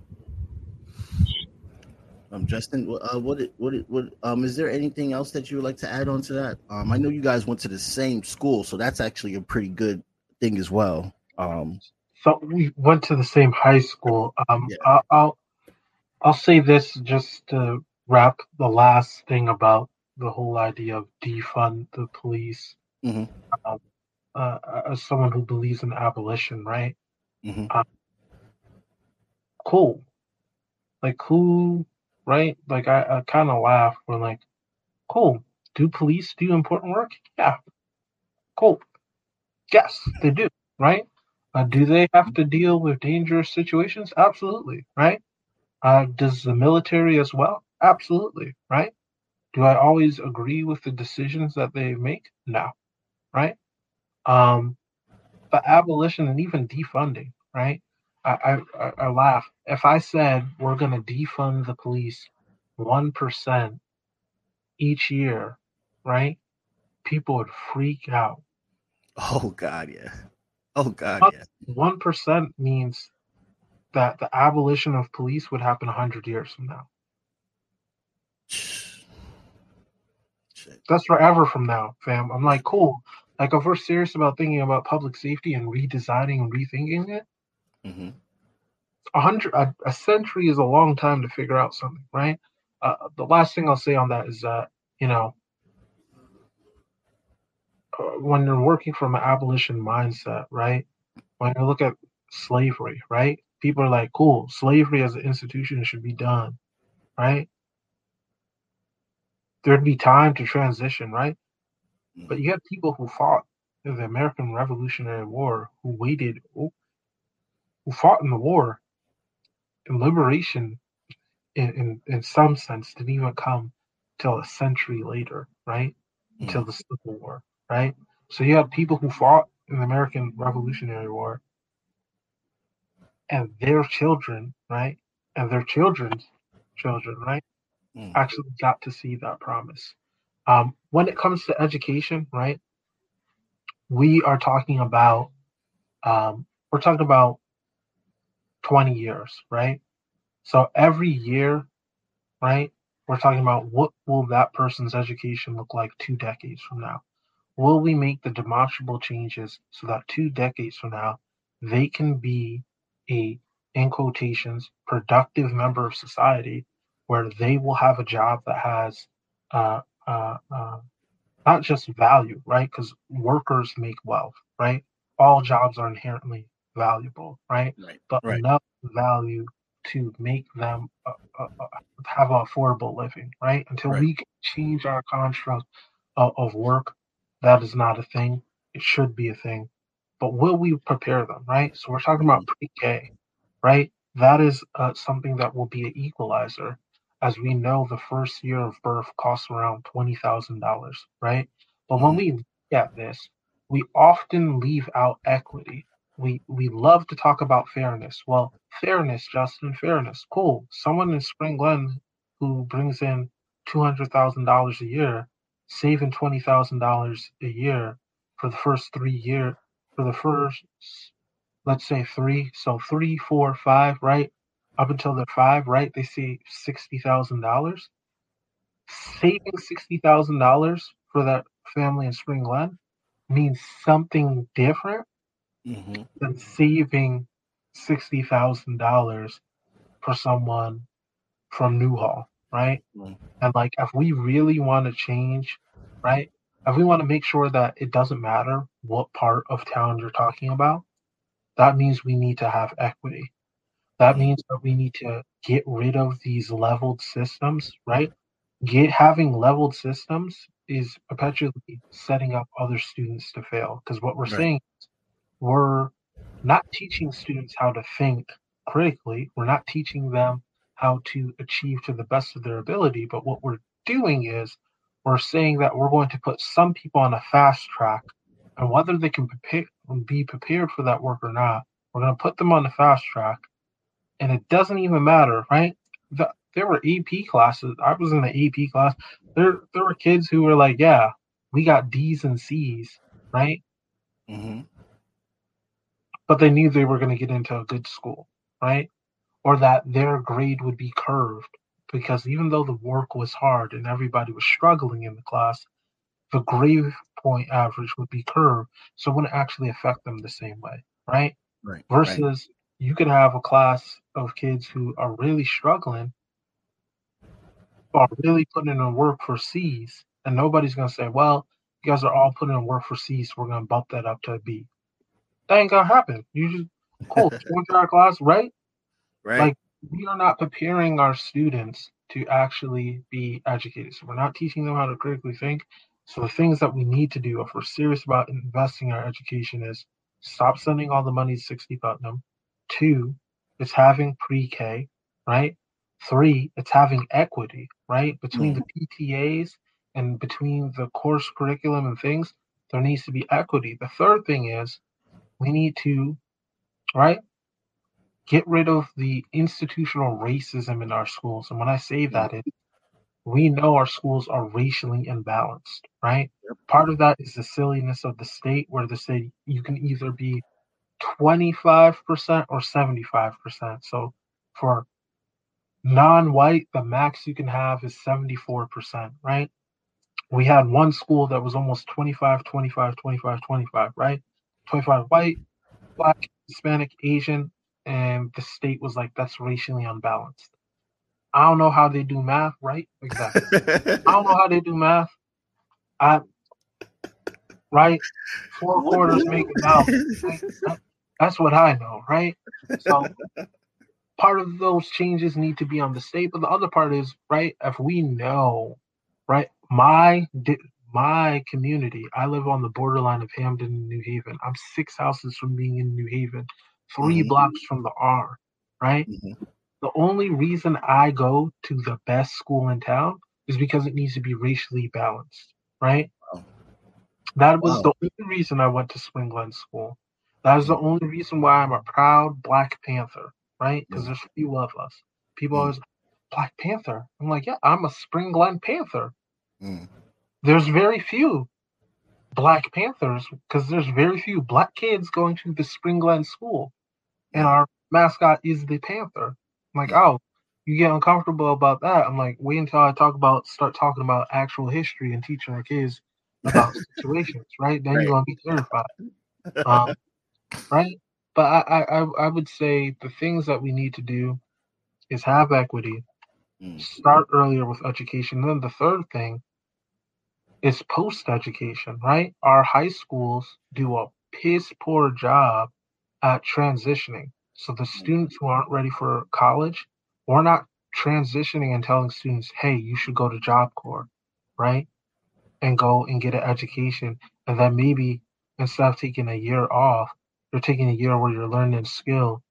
Um, Justin, uh, what, what, what, um, is there anything else that you would like to add on to that? Um, I know you guys went to the same school, so that's actually a pretty good thing as well. Um, So we went to the same high school. Um, Yeah. I'll, I'll I'll say this just to wrap the last thing about the whole idea of defund the police. Mhm. Um, uh, as someone who believes in abolition, right? mhm. Cool. Like who, right? Like I, I kind of laugh when like, cool. Do police do important work? Yeah. Cool. Yes, they do. Right? Uh, do they have to deal with dangerous situations? Absolutely. Right? Uh, does the military as well? Absolutely. Right? Do I always agree with the decisions that they make? No. Right? Um, but abolition and even defunding, right? I, I, I- laugh. If I said we're going to defund the police 1% each year, right? People would freak out. Oh God, yeah. Oh God, yeah. 1% means that the abolition of police would happen 100 years from now. Shit. That's forever from now, fam. I'm like, cool. Like, if we're serious about thinking about public safety and redesigning and rethinking it, Mhm. a hundred a, a century is a long time to figure out something right? Uh, the last thing i'll say on that is that you know uh, when you're working from an abolition mindset right? When you look at slavery right? People are like cool slavery as an institution should be done right? There'd be time to transition right? But you have people who fought in the american revolutionary war who waited who fought in the war and liberation in, in, in some sense didn't even come till a century later, right? Until the Civil War, right? So you had people who fought in the American Revolutionary War and their children, right? And their children's children, right? Mm. Actually got to see that promise. Um, when it comes to education, right? We are talking about um, we're talking about 20 years, right? So every year, right, we're talking about what will that person's education look like two decades from now? Will we make the demonstrable changes so that two decades from now they can be a in quotations productive member of society where they will have a job that has uh, uh, uh, not just value, right? Because workers make wealth, right? All jobs are inherently valuable, right? Right. but Right. enough value to make them uh, uh, uh, have an affordable living, right? Until Right. we can change our construct of, of work, that is not a thing. It should be a thing. But will we prepare them, right? So we're talking about pre K, right? That is uh, something that will be an equalizer. As we know, the first year of birth costs around $20,000, right? But when Mhm. we look at this, we often leave out equity we we love to talk about fairness. Well, fairness, Justin, fairness, cool. Someone in Spring Glen who brings in two hundred thousand dollars a year, saving twenty thousand dollars a year for the first three year for the first let's say three, so three, four, five, right? Up until they're five, right? They see sixty thousand dollars. Saving sixty thousand dollars for that family in Spring Glen means something different Mhm. than saving sixty thousand dollars for someone from Newhall, right? Mm. And like, if we really want to change, right? If we want to make sure that it doesn't matter what part of town you're talking about, that means we need to have equity. That Mm. means that we need to get rid of these leveled systems, right? Get having leveled systems is perpetually setting up other students to fail. Because what we're Right. saying is we're not teaching students how to think critically. We're not teaching them how to achieve to the best of their ability. But what we're doing is we're saying that we're going to put some people on a fast track, and whether they can prepare, be prepared for that work or not, we're going to put them on the fast track. And it doesn't even matter, right? The, there were AP classes. I was in the AP class. There, there were kids who were like, "Yeah, we got D's and C's, right?" Mhm. But they knew they were going to get into a good school, right? Or that their grade would be curved, because even though the work was hard and everybody was struggling in the class, the grade point average would be curved, so it wouldn't actually affect them the same way, right? Right. Versus right. you could have a class of kids who are really struggling are really putting in work for C's, and nobody's gonna say, "Well, you guys are all putting in work for C's, so we're gonna bump that up to a B." That ain't gonna happen. You just cool, to our class, right? Right. Like we are not preparing our students to actually be educated. So we're not teaching them how to critically think. So the things that we need to do if we're serious about investing in our education is stop sending all the money to 60 Putnam. Two, it's having pre-K, right? Three, it's having equity, right? Between the PTAs and between the course curriculum and things, there needs to be equity. The third thing is we need to, right, get rid of the institutional racism in our schools. And when I say that, it, we know our schools are racially imbalanced, right? Part of that is the silliness of the state, where the state you can either be 25% or 75%. So for non-white, the max you can have is 74%, right? We had one school that was almost 25, 25, 25, 25, right? 25 white, black, Hispanic, Asian, and the state was like, that's racially unbalanced. I don't know how they do math, right? Exactly. I don't know how they do math. I right? Four quarters make a dollar. That's what I know, right? So part of those changes need to be on the state, but the other part is right. If we know, right, my my community, I live on the borderline of Hamden and New Haven. I'm six houses from being in New Haven, 3 Mhm. blocks from the R, right? Mhm. The only reason I go to the best school in town is because it needs to be racially balanced, right? Wow. That was Wow. the only reason I went to Spring Glen School. That is the only reason why I'm a proud Black Panther, right? Because Mm. there's few of us. People Mm. always Black Panther. I'm like, yeah, I'm a Spring Glen Panther. There's very few Black Panthers because there's very few Black kids going to the Spring Glen School, and our mascot is the Panther. I'm like, oh, you get uncomfortable about that. I'm like, wait until I talk about start talking about actual history and teaching our kids about situations, right? Then Right. you're gonna be terrified, um, right? But I, I, I- would say the things that we need to do is have equity, Mm. start earlier with education. And then the third thing is post education, right? Our high schools do a piss poor job at transitioning. So the mm-hmm. students who aren't ready for college, we're not transitioning and telling students, hey, you should go to Job Corps, right? And go and get an education. And then maybe instead of taking a year off, you're taking a year where you're learning a skill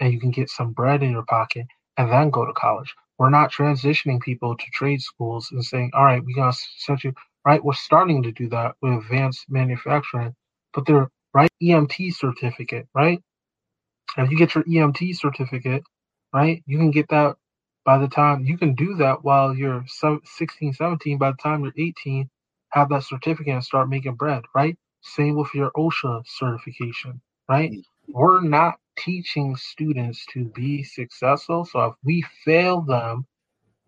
and you can get some bread in your pocket and then go to college. We're not transitioning people to trade schools and saying, all right, we're going to send you, right? We're starting to do that with advanced manufacturing, but they're, right? EMT certificate, right? If you get your EMT certificate, right, you can get that by the time you can do that while you're 16, 17. By the time you're 18, have that certificate and start making bread, right? Same with your OSHA certification, right? Mm. We're not teaching students to be successful. So if we fail them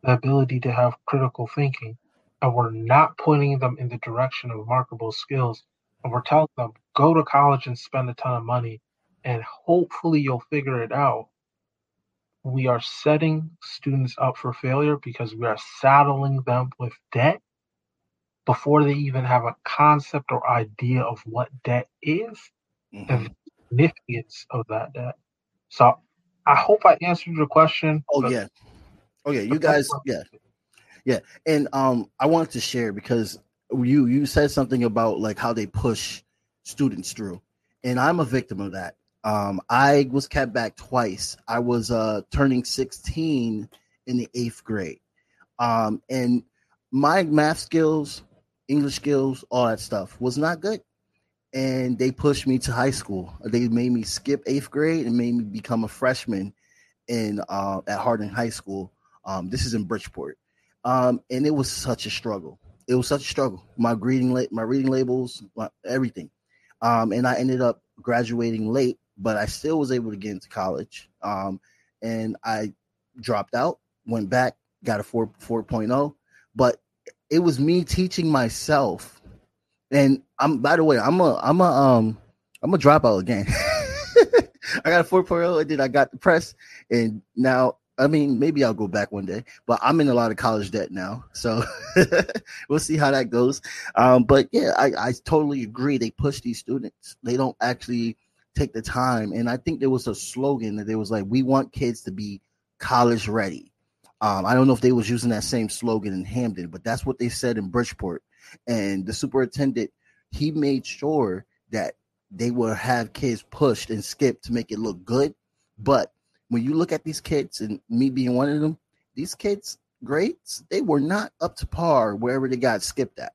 the ability to have critical thinking, and we're not pointing them in the direction of marketable skills, and we're telling them go to college and spend a ton of money, and hopefully you'll figure it out. We are setting students up for failure because we are saddling them with debt before they even have a concept or idea of what debt is Mhm. and the significance of that debt. So I hope I answered your question. Oh yeah. Oh yeah. You guys, yeah. Yeah. And um I wanted to share because you you said something about like how they push students through. And I'm a victim of that. Um I was kept back twice. I was uh turning 16 in the 8th grade. Um and my math skills, English skills, all that stuff was not good. And they pushed me to high school. They made me skip eighth grade and made me become a freshman in uh, at Harding High School. Um, this is in Bridgeport, um, and it was such a struggle. It was such a struggle. My reading, la- my reading labels, my, everything, um, and I ended up graduating late, but I still was able to get into college. Um, and I dropped out, went back, got a 4 4.0, but it was me teaching myself. And I'm by the way, I'm a I'm a um I'm a dropout again. I got a 4.0 and then I got the press and now I mean, maybe I'll go back one day, but I'm in a lot of college debt now, so we'll see how that goes. Um, but yeah, I, I totally agree. They push these students; they don't actually take the time. And I think there was a slogan that they was like, "We want kids to be college ready." Um, I don't know if they was using that same slogan in Hamden, but that's what they said in Bridgeport. And the superintendent, he made sure that they would have kids pushed and skipped to make it look good, but when you look at these kids and me being one of them, these kids' grades, they were not up to par wherever they got skipped at.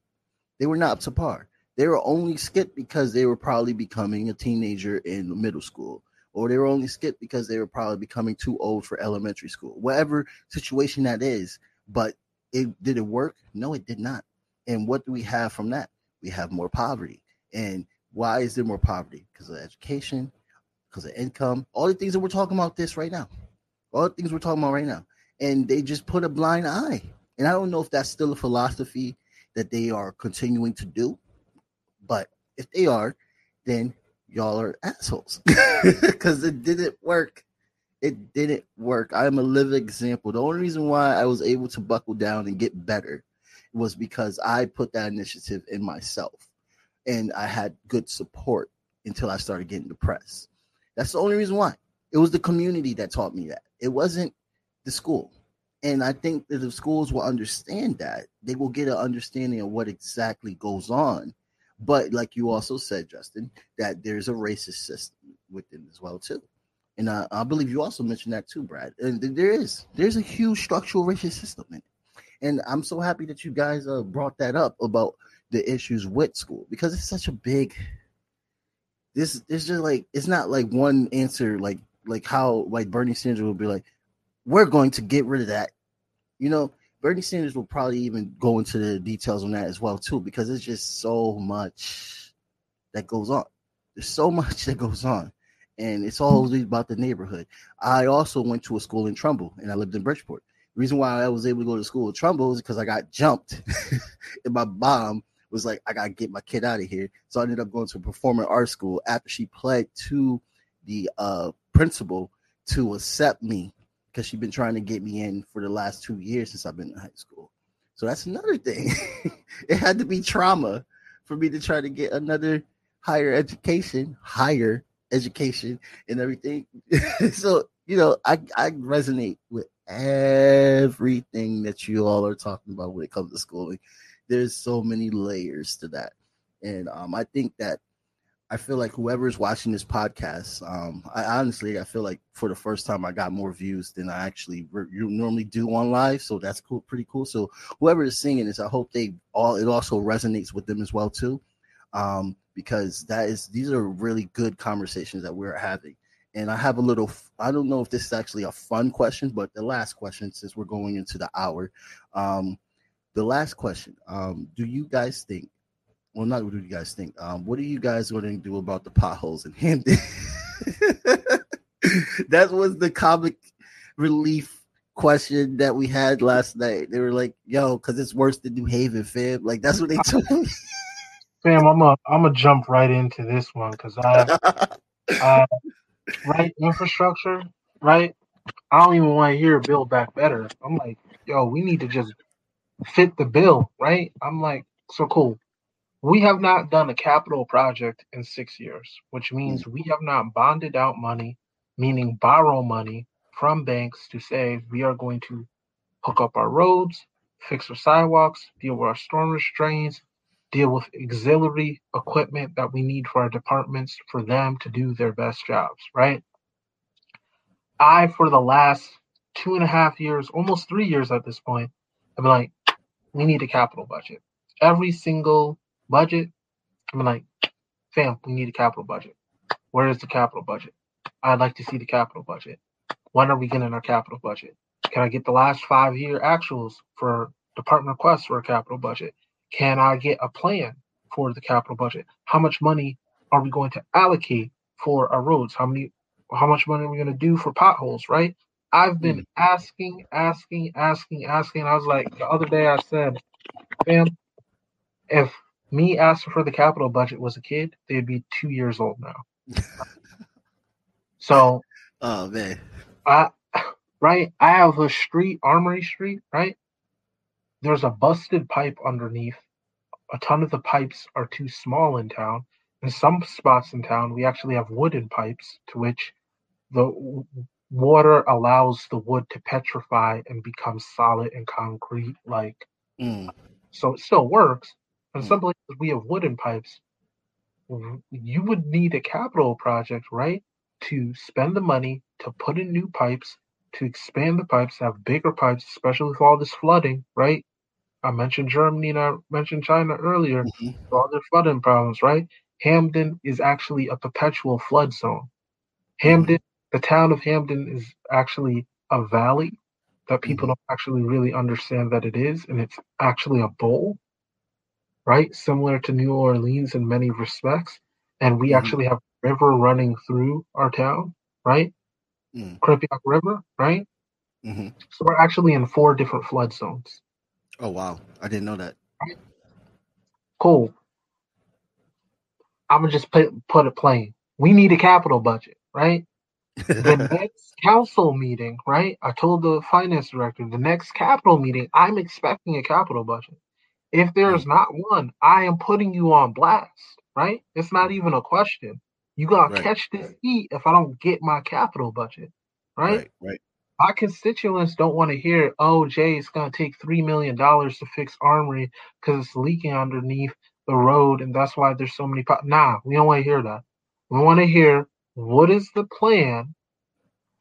They were not up to par. They were only skipped because they were probably becoming a teenager in middle school, or they were only skipped because they were probably becoming too old for elementary school, whatever situation that is. But it did it work? No, it did not. And what do we have from that? We have more poverty. And why is there more poverty? Because of education, because of income, all the things that we're talking about this right now, all the things we're talking about right now, and they just put a blind eye. And I don't know if that's still a philosophy that they are continuing to do, but if they are, then y'all are assholes because it didn't work. It didn't work. I'm a living example. The only reason why I was able to buckle down and get better was because I put that initiative in myself and I had good support until I started getting depressed. That's the only reason why. It was the community that taught me that. It wasn't the school. And I think that the schools will understand that. They will get an understanding of what exactly goes on. But like you also said, Justin, that there's a racist system within as well too. And uh, I believe you also mentioned that too, Brad. And there is there's a huge structural racist system in it. And I'm so happy that you guys uh, brought that up about the issues with school because it's such a big this it's just like it's not like one answer like like how like Bernie Sanders will be like, we're going to get rid of that. You know, Bernie Sanders will probably even go into the details on that as well too, because it's just so much that goes on. There's so much that goes on, and it's all about the neighborhood. I also went to a school in Trumbull, and I lived in Bridgeport. The reason why I was able to go to school in Trumbull is because I got jumped, in my mom was like, I gotta get my kid out of here. So I ended up going to a performing arts school after she pled to the uh, principal to accept me because she'd been trying to get me in for the last two years since I've been in high school. So that's another thing. it had to be trauma for me to try to get another higher education, higher education, and everything. so you know, I I resonate with everything that you all are talking about when it comes to schooling there's so many layers to that. And um, I think that I feel like whoever's watching this podcast, um, I honestly I feel like for the first time I got more views than I actually re- you normally do on live, so that's cool, pretty cool. So whoever is singing this, I hope they all it also resonates with them as well too, um, because that is these are really good conversations that we're having. And I have a little, I don't know if this is actually a fun question, but the last question, since we're going into the hour, um, the last question um do you guys think well not what do you guys think um what are you guys going to do about the potholes in Hamden that was the comic relief question that we had last night. They were like yo because it's worse than new haven fam. Like that's what they told me. Fam i'm a i'm gonna jump right into this one because i uh, right infrastructure right? I don't even want to hear build back better. I'm like yo we need to just fit the bill, right? I'm like, so cool. We have not done a capital project in six years, which means we have not bonded out money, meaning borrow money from banks to say we are going to hook up our roads, fix our sidewalks, deal with our storm restraints, deal with auxiliary equipment that we need for our departments for them to do their best jobs, right? I, for the last two and a half years, almost three years at this point, I've been like, we need a capital budget. Every single budget, I'm like, fam, we need a capital budget. Where is the capital budget? I'd like to see the capital budget. When are we getting our capital budget? Can I get the last five year actuals for department requests for a capital budget? Can I get a plan for the capital budget? How much money are we going to allocate for our roads? How many how much money are we going to do for potholes, right? I've been mm. asking, asking, asking, asking. I was like, the other day I said, fam, if me asking for the capital budget was a kid, they'd be two years old now. so, Oh man. I, right, I have a street, Armory Street, right? There's a busted pipe underneath. A ton of the pipes are too small in town. In some spots in town, we actually have wooden pipes to which the water allows the wood to petrify and become solid and concrete like Mm. so it still works. In Mm. some places we have wooden pipes. You would need a capital project, right? To spend the money to put in new pipes, to expand the pipes, have bigger pipes, especially with all this flooding, right? I mentioned Germany and I mentioned China earlier. Mhm. All their flooding problems, right? Hamden is actually a perpetual flood zone. Hamden, the town of Hamden is actually a valley that people don't actually really understand that it is, and it's actually a bowl, right? Similar to New Orleans in many respects. And we Mhm. actually have river running through our town, right? Mm. Quinnipiac River, right? Mhm. So we're actually in four different flood zones. Oh wow. I didn't know that. Cool. I'm gonna just put put it plain. We need a capital budget, right? The next council meeting, right? I told the finance director the next capital meeting, I'm expecting a capital budget. If there's mm-hmm. not one, I am putting you on blast, right? It's not even a question. You gotta Right. catch this heat if I don't get my capital budget, right? right, right. My constituents don't want to hear, oh, Jay, it's to take $3 million to fix Armory because it's leaking underneath the road and that's why there's so many. Po-. Nah, we don't want to hear that. We want to hear what is the plan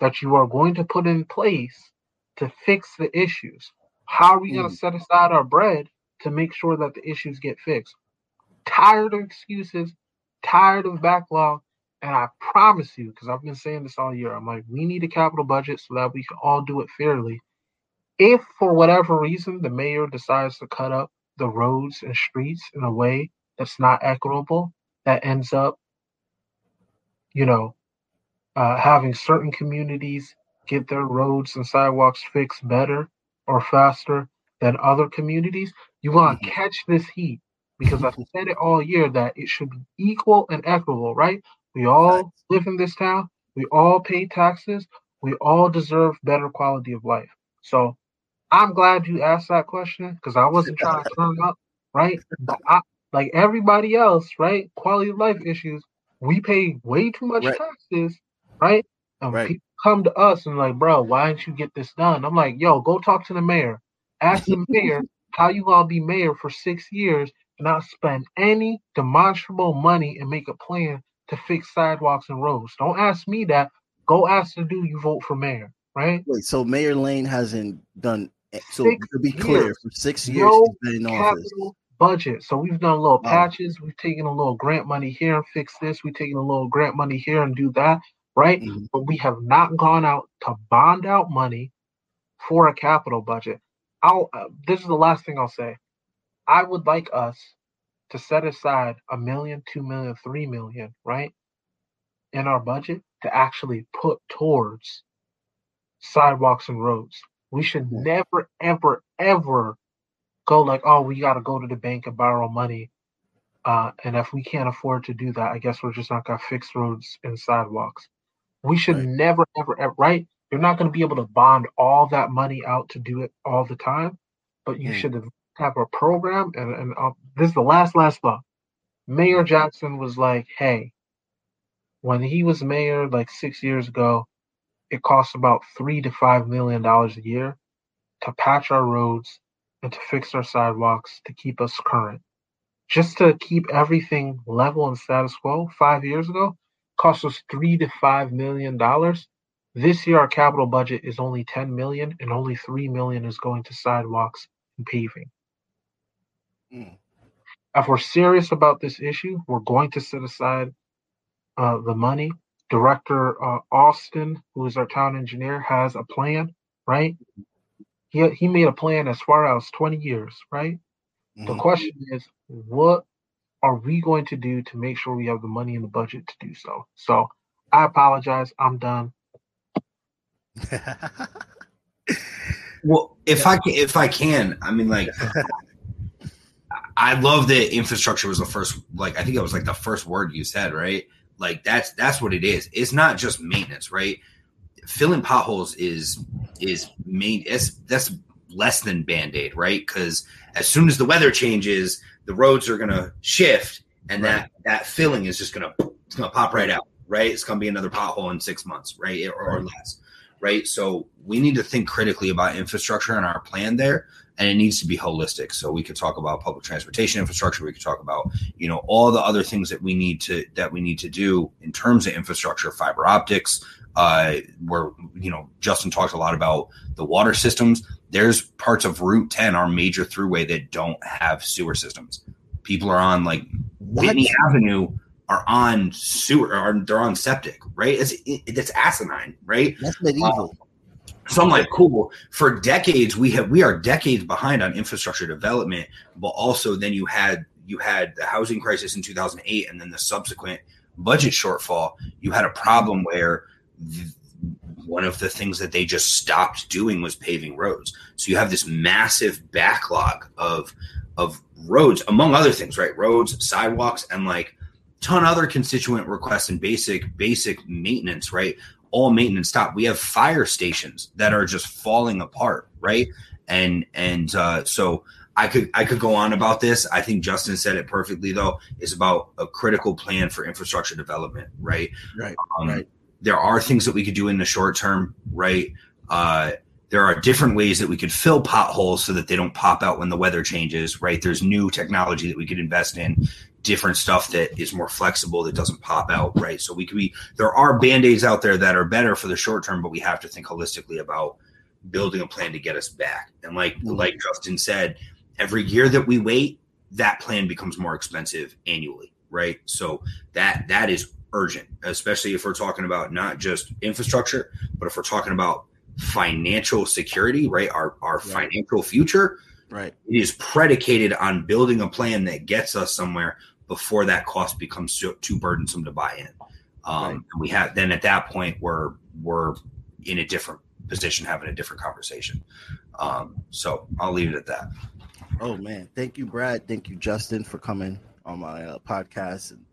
that you are going to put in place to fix the issues? How are we going to hmm. set aside our bread to make sure that the issues get fixed? Tired of excuses, tired of backlog, and I promise you, because I've been saying this all year, I'm like, we need a capital budget so that we can all do it fairly. If for whatever reason the mayor decides to cut up the roads and streets in a way that's not equitable, that ends up, you know, uh, having certain communities get their roads and sidewalks fixed better or faster than other communities, you want to catch this heat because I've said it all year that it should be equal and equitable, right? We all live in this town. We all pay taxes. We all deserve better quality of life. So I'm glad you asked that question because I wasn't trying to turn up, right? But I, like everybody else, right? Quality of life issues. We pay way too much Right. taxes, right? And Right. people come to us and like, bro, why didn't you get this done? I'm like, yo, go talk to the mayor. Ask the mayor how you gonna be mayor for six years and not spend any demonstrable money and make a plan to fix sidewalks and roads. Don't ask me that. Go ask the dude you vote for mayor, right? Wait, so Mayor Leng hasn't done eh, so Six to be clear, years. for six years No he's been in office. Budget. So we've done little patches. We've taken a little grant money here and fix this. We've taken a little grant money here and do that, right? Mhm. But we have not gone out to bond out money for a capital budget. I'll. Uh, this is the last thing I'll say. I would like us to set aside a million, two million, three million, right, in our budget to actually put towards sidewalks and roads. We should never, ever, ever go like, oh, we got to go to the bank and borrow money. Uh, and if we can't afford to do that, I guess we're just not going to fix roads and sidewalks. We should Right. never, ever, ever, right? You're not going to be able to bond all that money out to do it all the time, but you Mm. should have, a program. And, and uh, this is the last, last thought. Mayor Jackson was like, hey, when he was mayor like six years ago, it costs about three to five million dollars a year to patch our roads and to fix our sidewalks to keep us current. Just to keep everything level and status quo five years ago cost us three to five million dollars. This year our capital budget is only 10 million and only 3 million is going to sidewalks and paving. Mm. If we're serious about this issue, we're going to set aside uh, the money. Director uh, Austin, who is our town engineer, has a plan, right? He, he made a plan as far as 20 years, right? The Mhm. question is, what are we going to do to make sure we have the money in the budget to do so? So I apologize. I'm done. Well, if I can, if I can, I mean, like, I love that infrastructure was the first. Like, I think it was like the first word you said, right? Like, that's that's what it is. It's not just maintenance, right? Filling potholes is is main. It's, that's less than band aid, right? Because as soon as the weather changes, the roads are gonna shift, and that that filling is just gonna it's gonna pop right out, right? It's gonna be another pothole in six months, right, or, or less right? So we need to think critically about infrastructure and our plan there, and it needs to be holistic. So we could talk about public transportation infrastructure. We could talk about you know all the other things that we need to that we need to do in terms of infrastructure, fiber optics. Uh, where you know Justin talked a lot about the water systems. There's parts of Route 10, our major throughway, that don't have sewer systems. People are on like What? Whitney Avenue are on sewer or they're on septic, right? It's it, it's asinine, right? That's medieval. So I'm like, cool. For decades, we have we are decades behind on infrastructure development, but also then you had you had the housing crisis in 2008, and then the subsequent budget shortfall. You had a problem where th- one of the things that they just stopped doing was paving roads. So you have this massive backlog of of roads, among other things, right? Roads, sidewalks, and like ton other constituent requests and basic basic maintenance, right? All maintenance stop. We have fire stations that are just falling apart, right? And and uh, so I could I could go on about this. I think Justin said it perfectly though. It's about a critical plan for infrastructure development, right? Right. Um, Right. There are things that we could do in the short term, right? Uh, there are different ways that we could fill potholes so that they don't pop out when the weather changes, right? There's new technology that we could invest in, different stuff that is more flexible that doesn't pop out, right? So we could be there are band-aids out there that are better for the short term, but we have to think holistically about building a plan to get us back. And like Mhm. like Justin said, every year that we wait, that plan becomes more expensive annually, right? So that that is urgent, especially if we're talking about not just infrastructure, but if we're talking about financial security, right? Our our Right. financial future Right. it is predicated on building a plan that gets us somewhere before that cost becomes too, too burdensome to buy in. Um, Right. and we have then at that point we're we're in a different position, having a different conversation. Um, so I'll leave it at that. Oh man, thank you, Brad. Thank you, Justin, for coming on my uh, podcast. And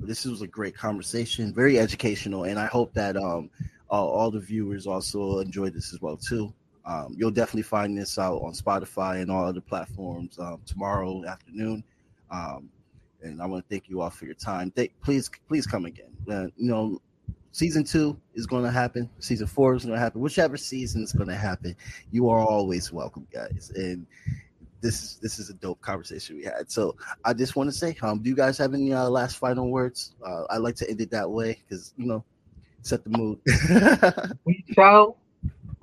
this was a great conversation, very educational, and I hope that um all, all the viewers also enjoyed this as well too. Um, you'll definitely find this out on Spotify and all other platforms um, tomorrow afternoon. Um, and I want to thank you all for your time. Th- please, please come again. Uh, you know, season two is going to happen. Season four is going to happen. Whichever season is going to happen, you are always welcome, guys. And this is this is a dope conversation we had. So I just want to say, um, do you guys have any uh, last final words? Uh, I like to end it that way because you know, set the mood. reach out,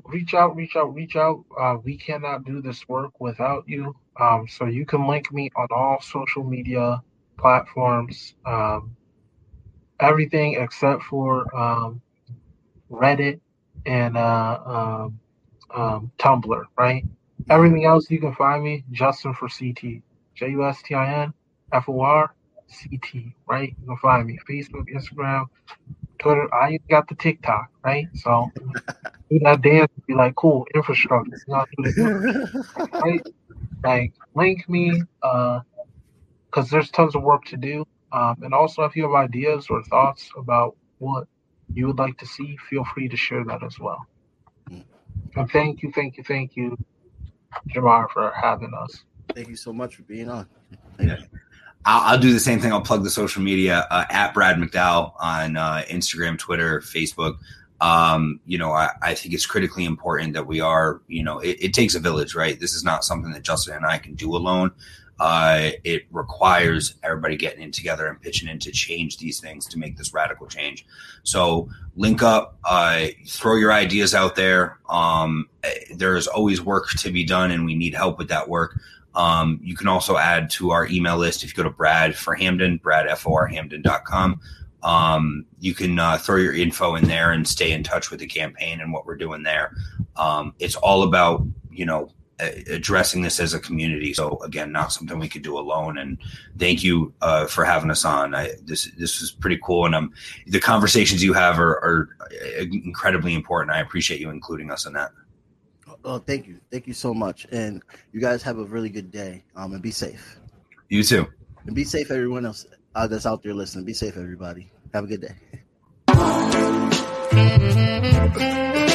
reach out, reach out, reach out. Uh, we cannot do this work without you. Um, so you can link me on all social media platforms, um, everything except for um, Reddit and uh, um, um, Tumblr, right? Everything else you can find me Justin for CT, J U S T I N F O R C T, right? You can find me Facebook, Instagram, Twitter. I got the TikTok, right? So do that dance, be like, cool, infrastructure. You know, do the- right? Like, link me, uh, because there's tons of work to do. Um, and also, if you have ideas or thoughts about what you would like to see, feel free to share that as well. And thank you, thank you, thank you, Jamar, for having us. Thank you so much for being on. Yeah. I'll, I'll do the same thing. I'll plug the social media uh, at Brad McDowell on uh, Instagram, Twitter, Facebook. Um, you know, I, I think it's critically important that we are, you know, it, it takes a village, right? This is not something that Justin and I can do alone. Uh, it requires everybody getting in together and pitching in to change these things to make this radical change. So link up, uh, throw your ideas out there. Um, there is always work to be done, and we need help with that work. Um, you can also add to our email list if you go to Brad for Hamden, Brad for Hamden.com. Um, you can uh, throw your info in there and stay in touch with the campaign and what we're doing there. Um, it's all about, you know, addressing this as a community. So again, not something we could do alone. And thank you uh, for having us on. I, this this is pretty cool, and um, the conversations you have are, are incredibly important. I appreciate you including us in that. Oh, thank you, thank you so much, and you guys have a really good day. Um, and be safe. You too. And be safe, everyone else uh, that's out there listening. Be safe, everybody. Have a good day.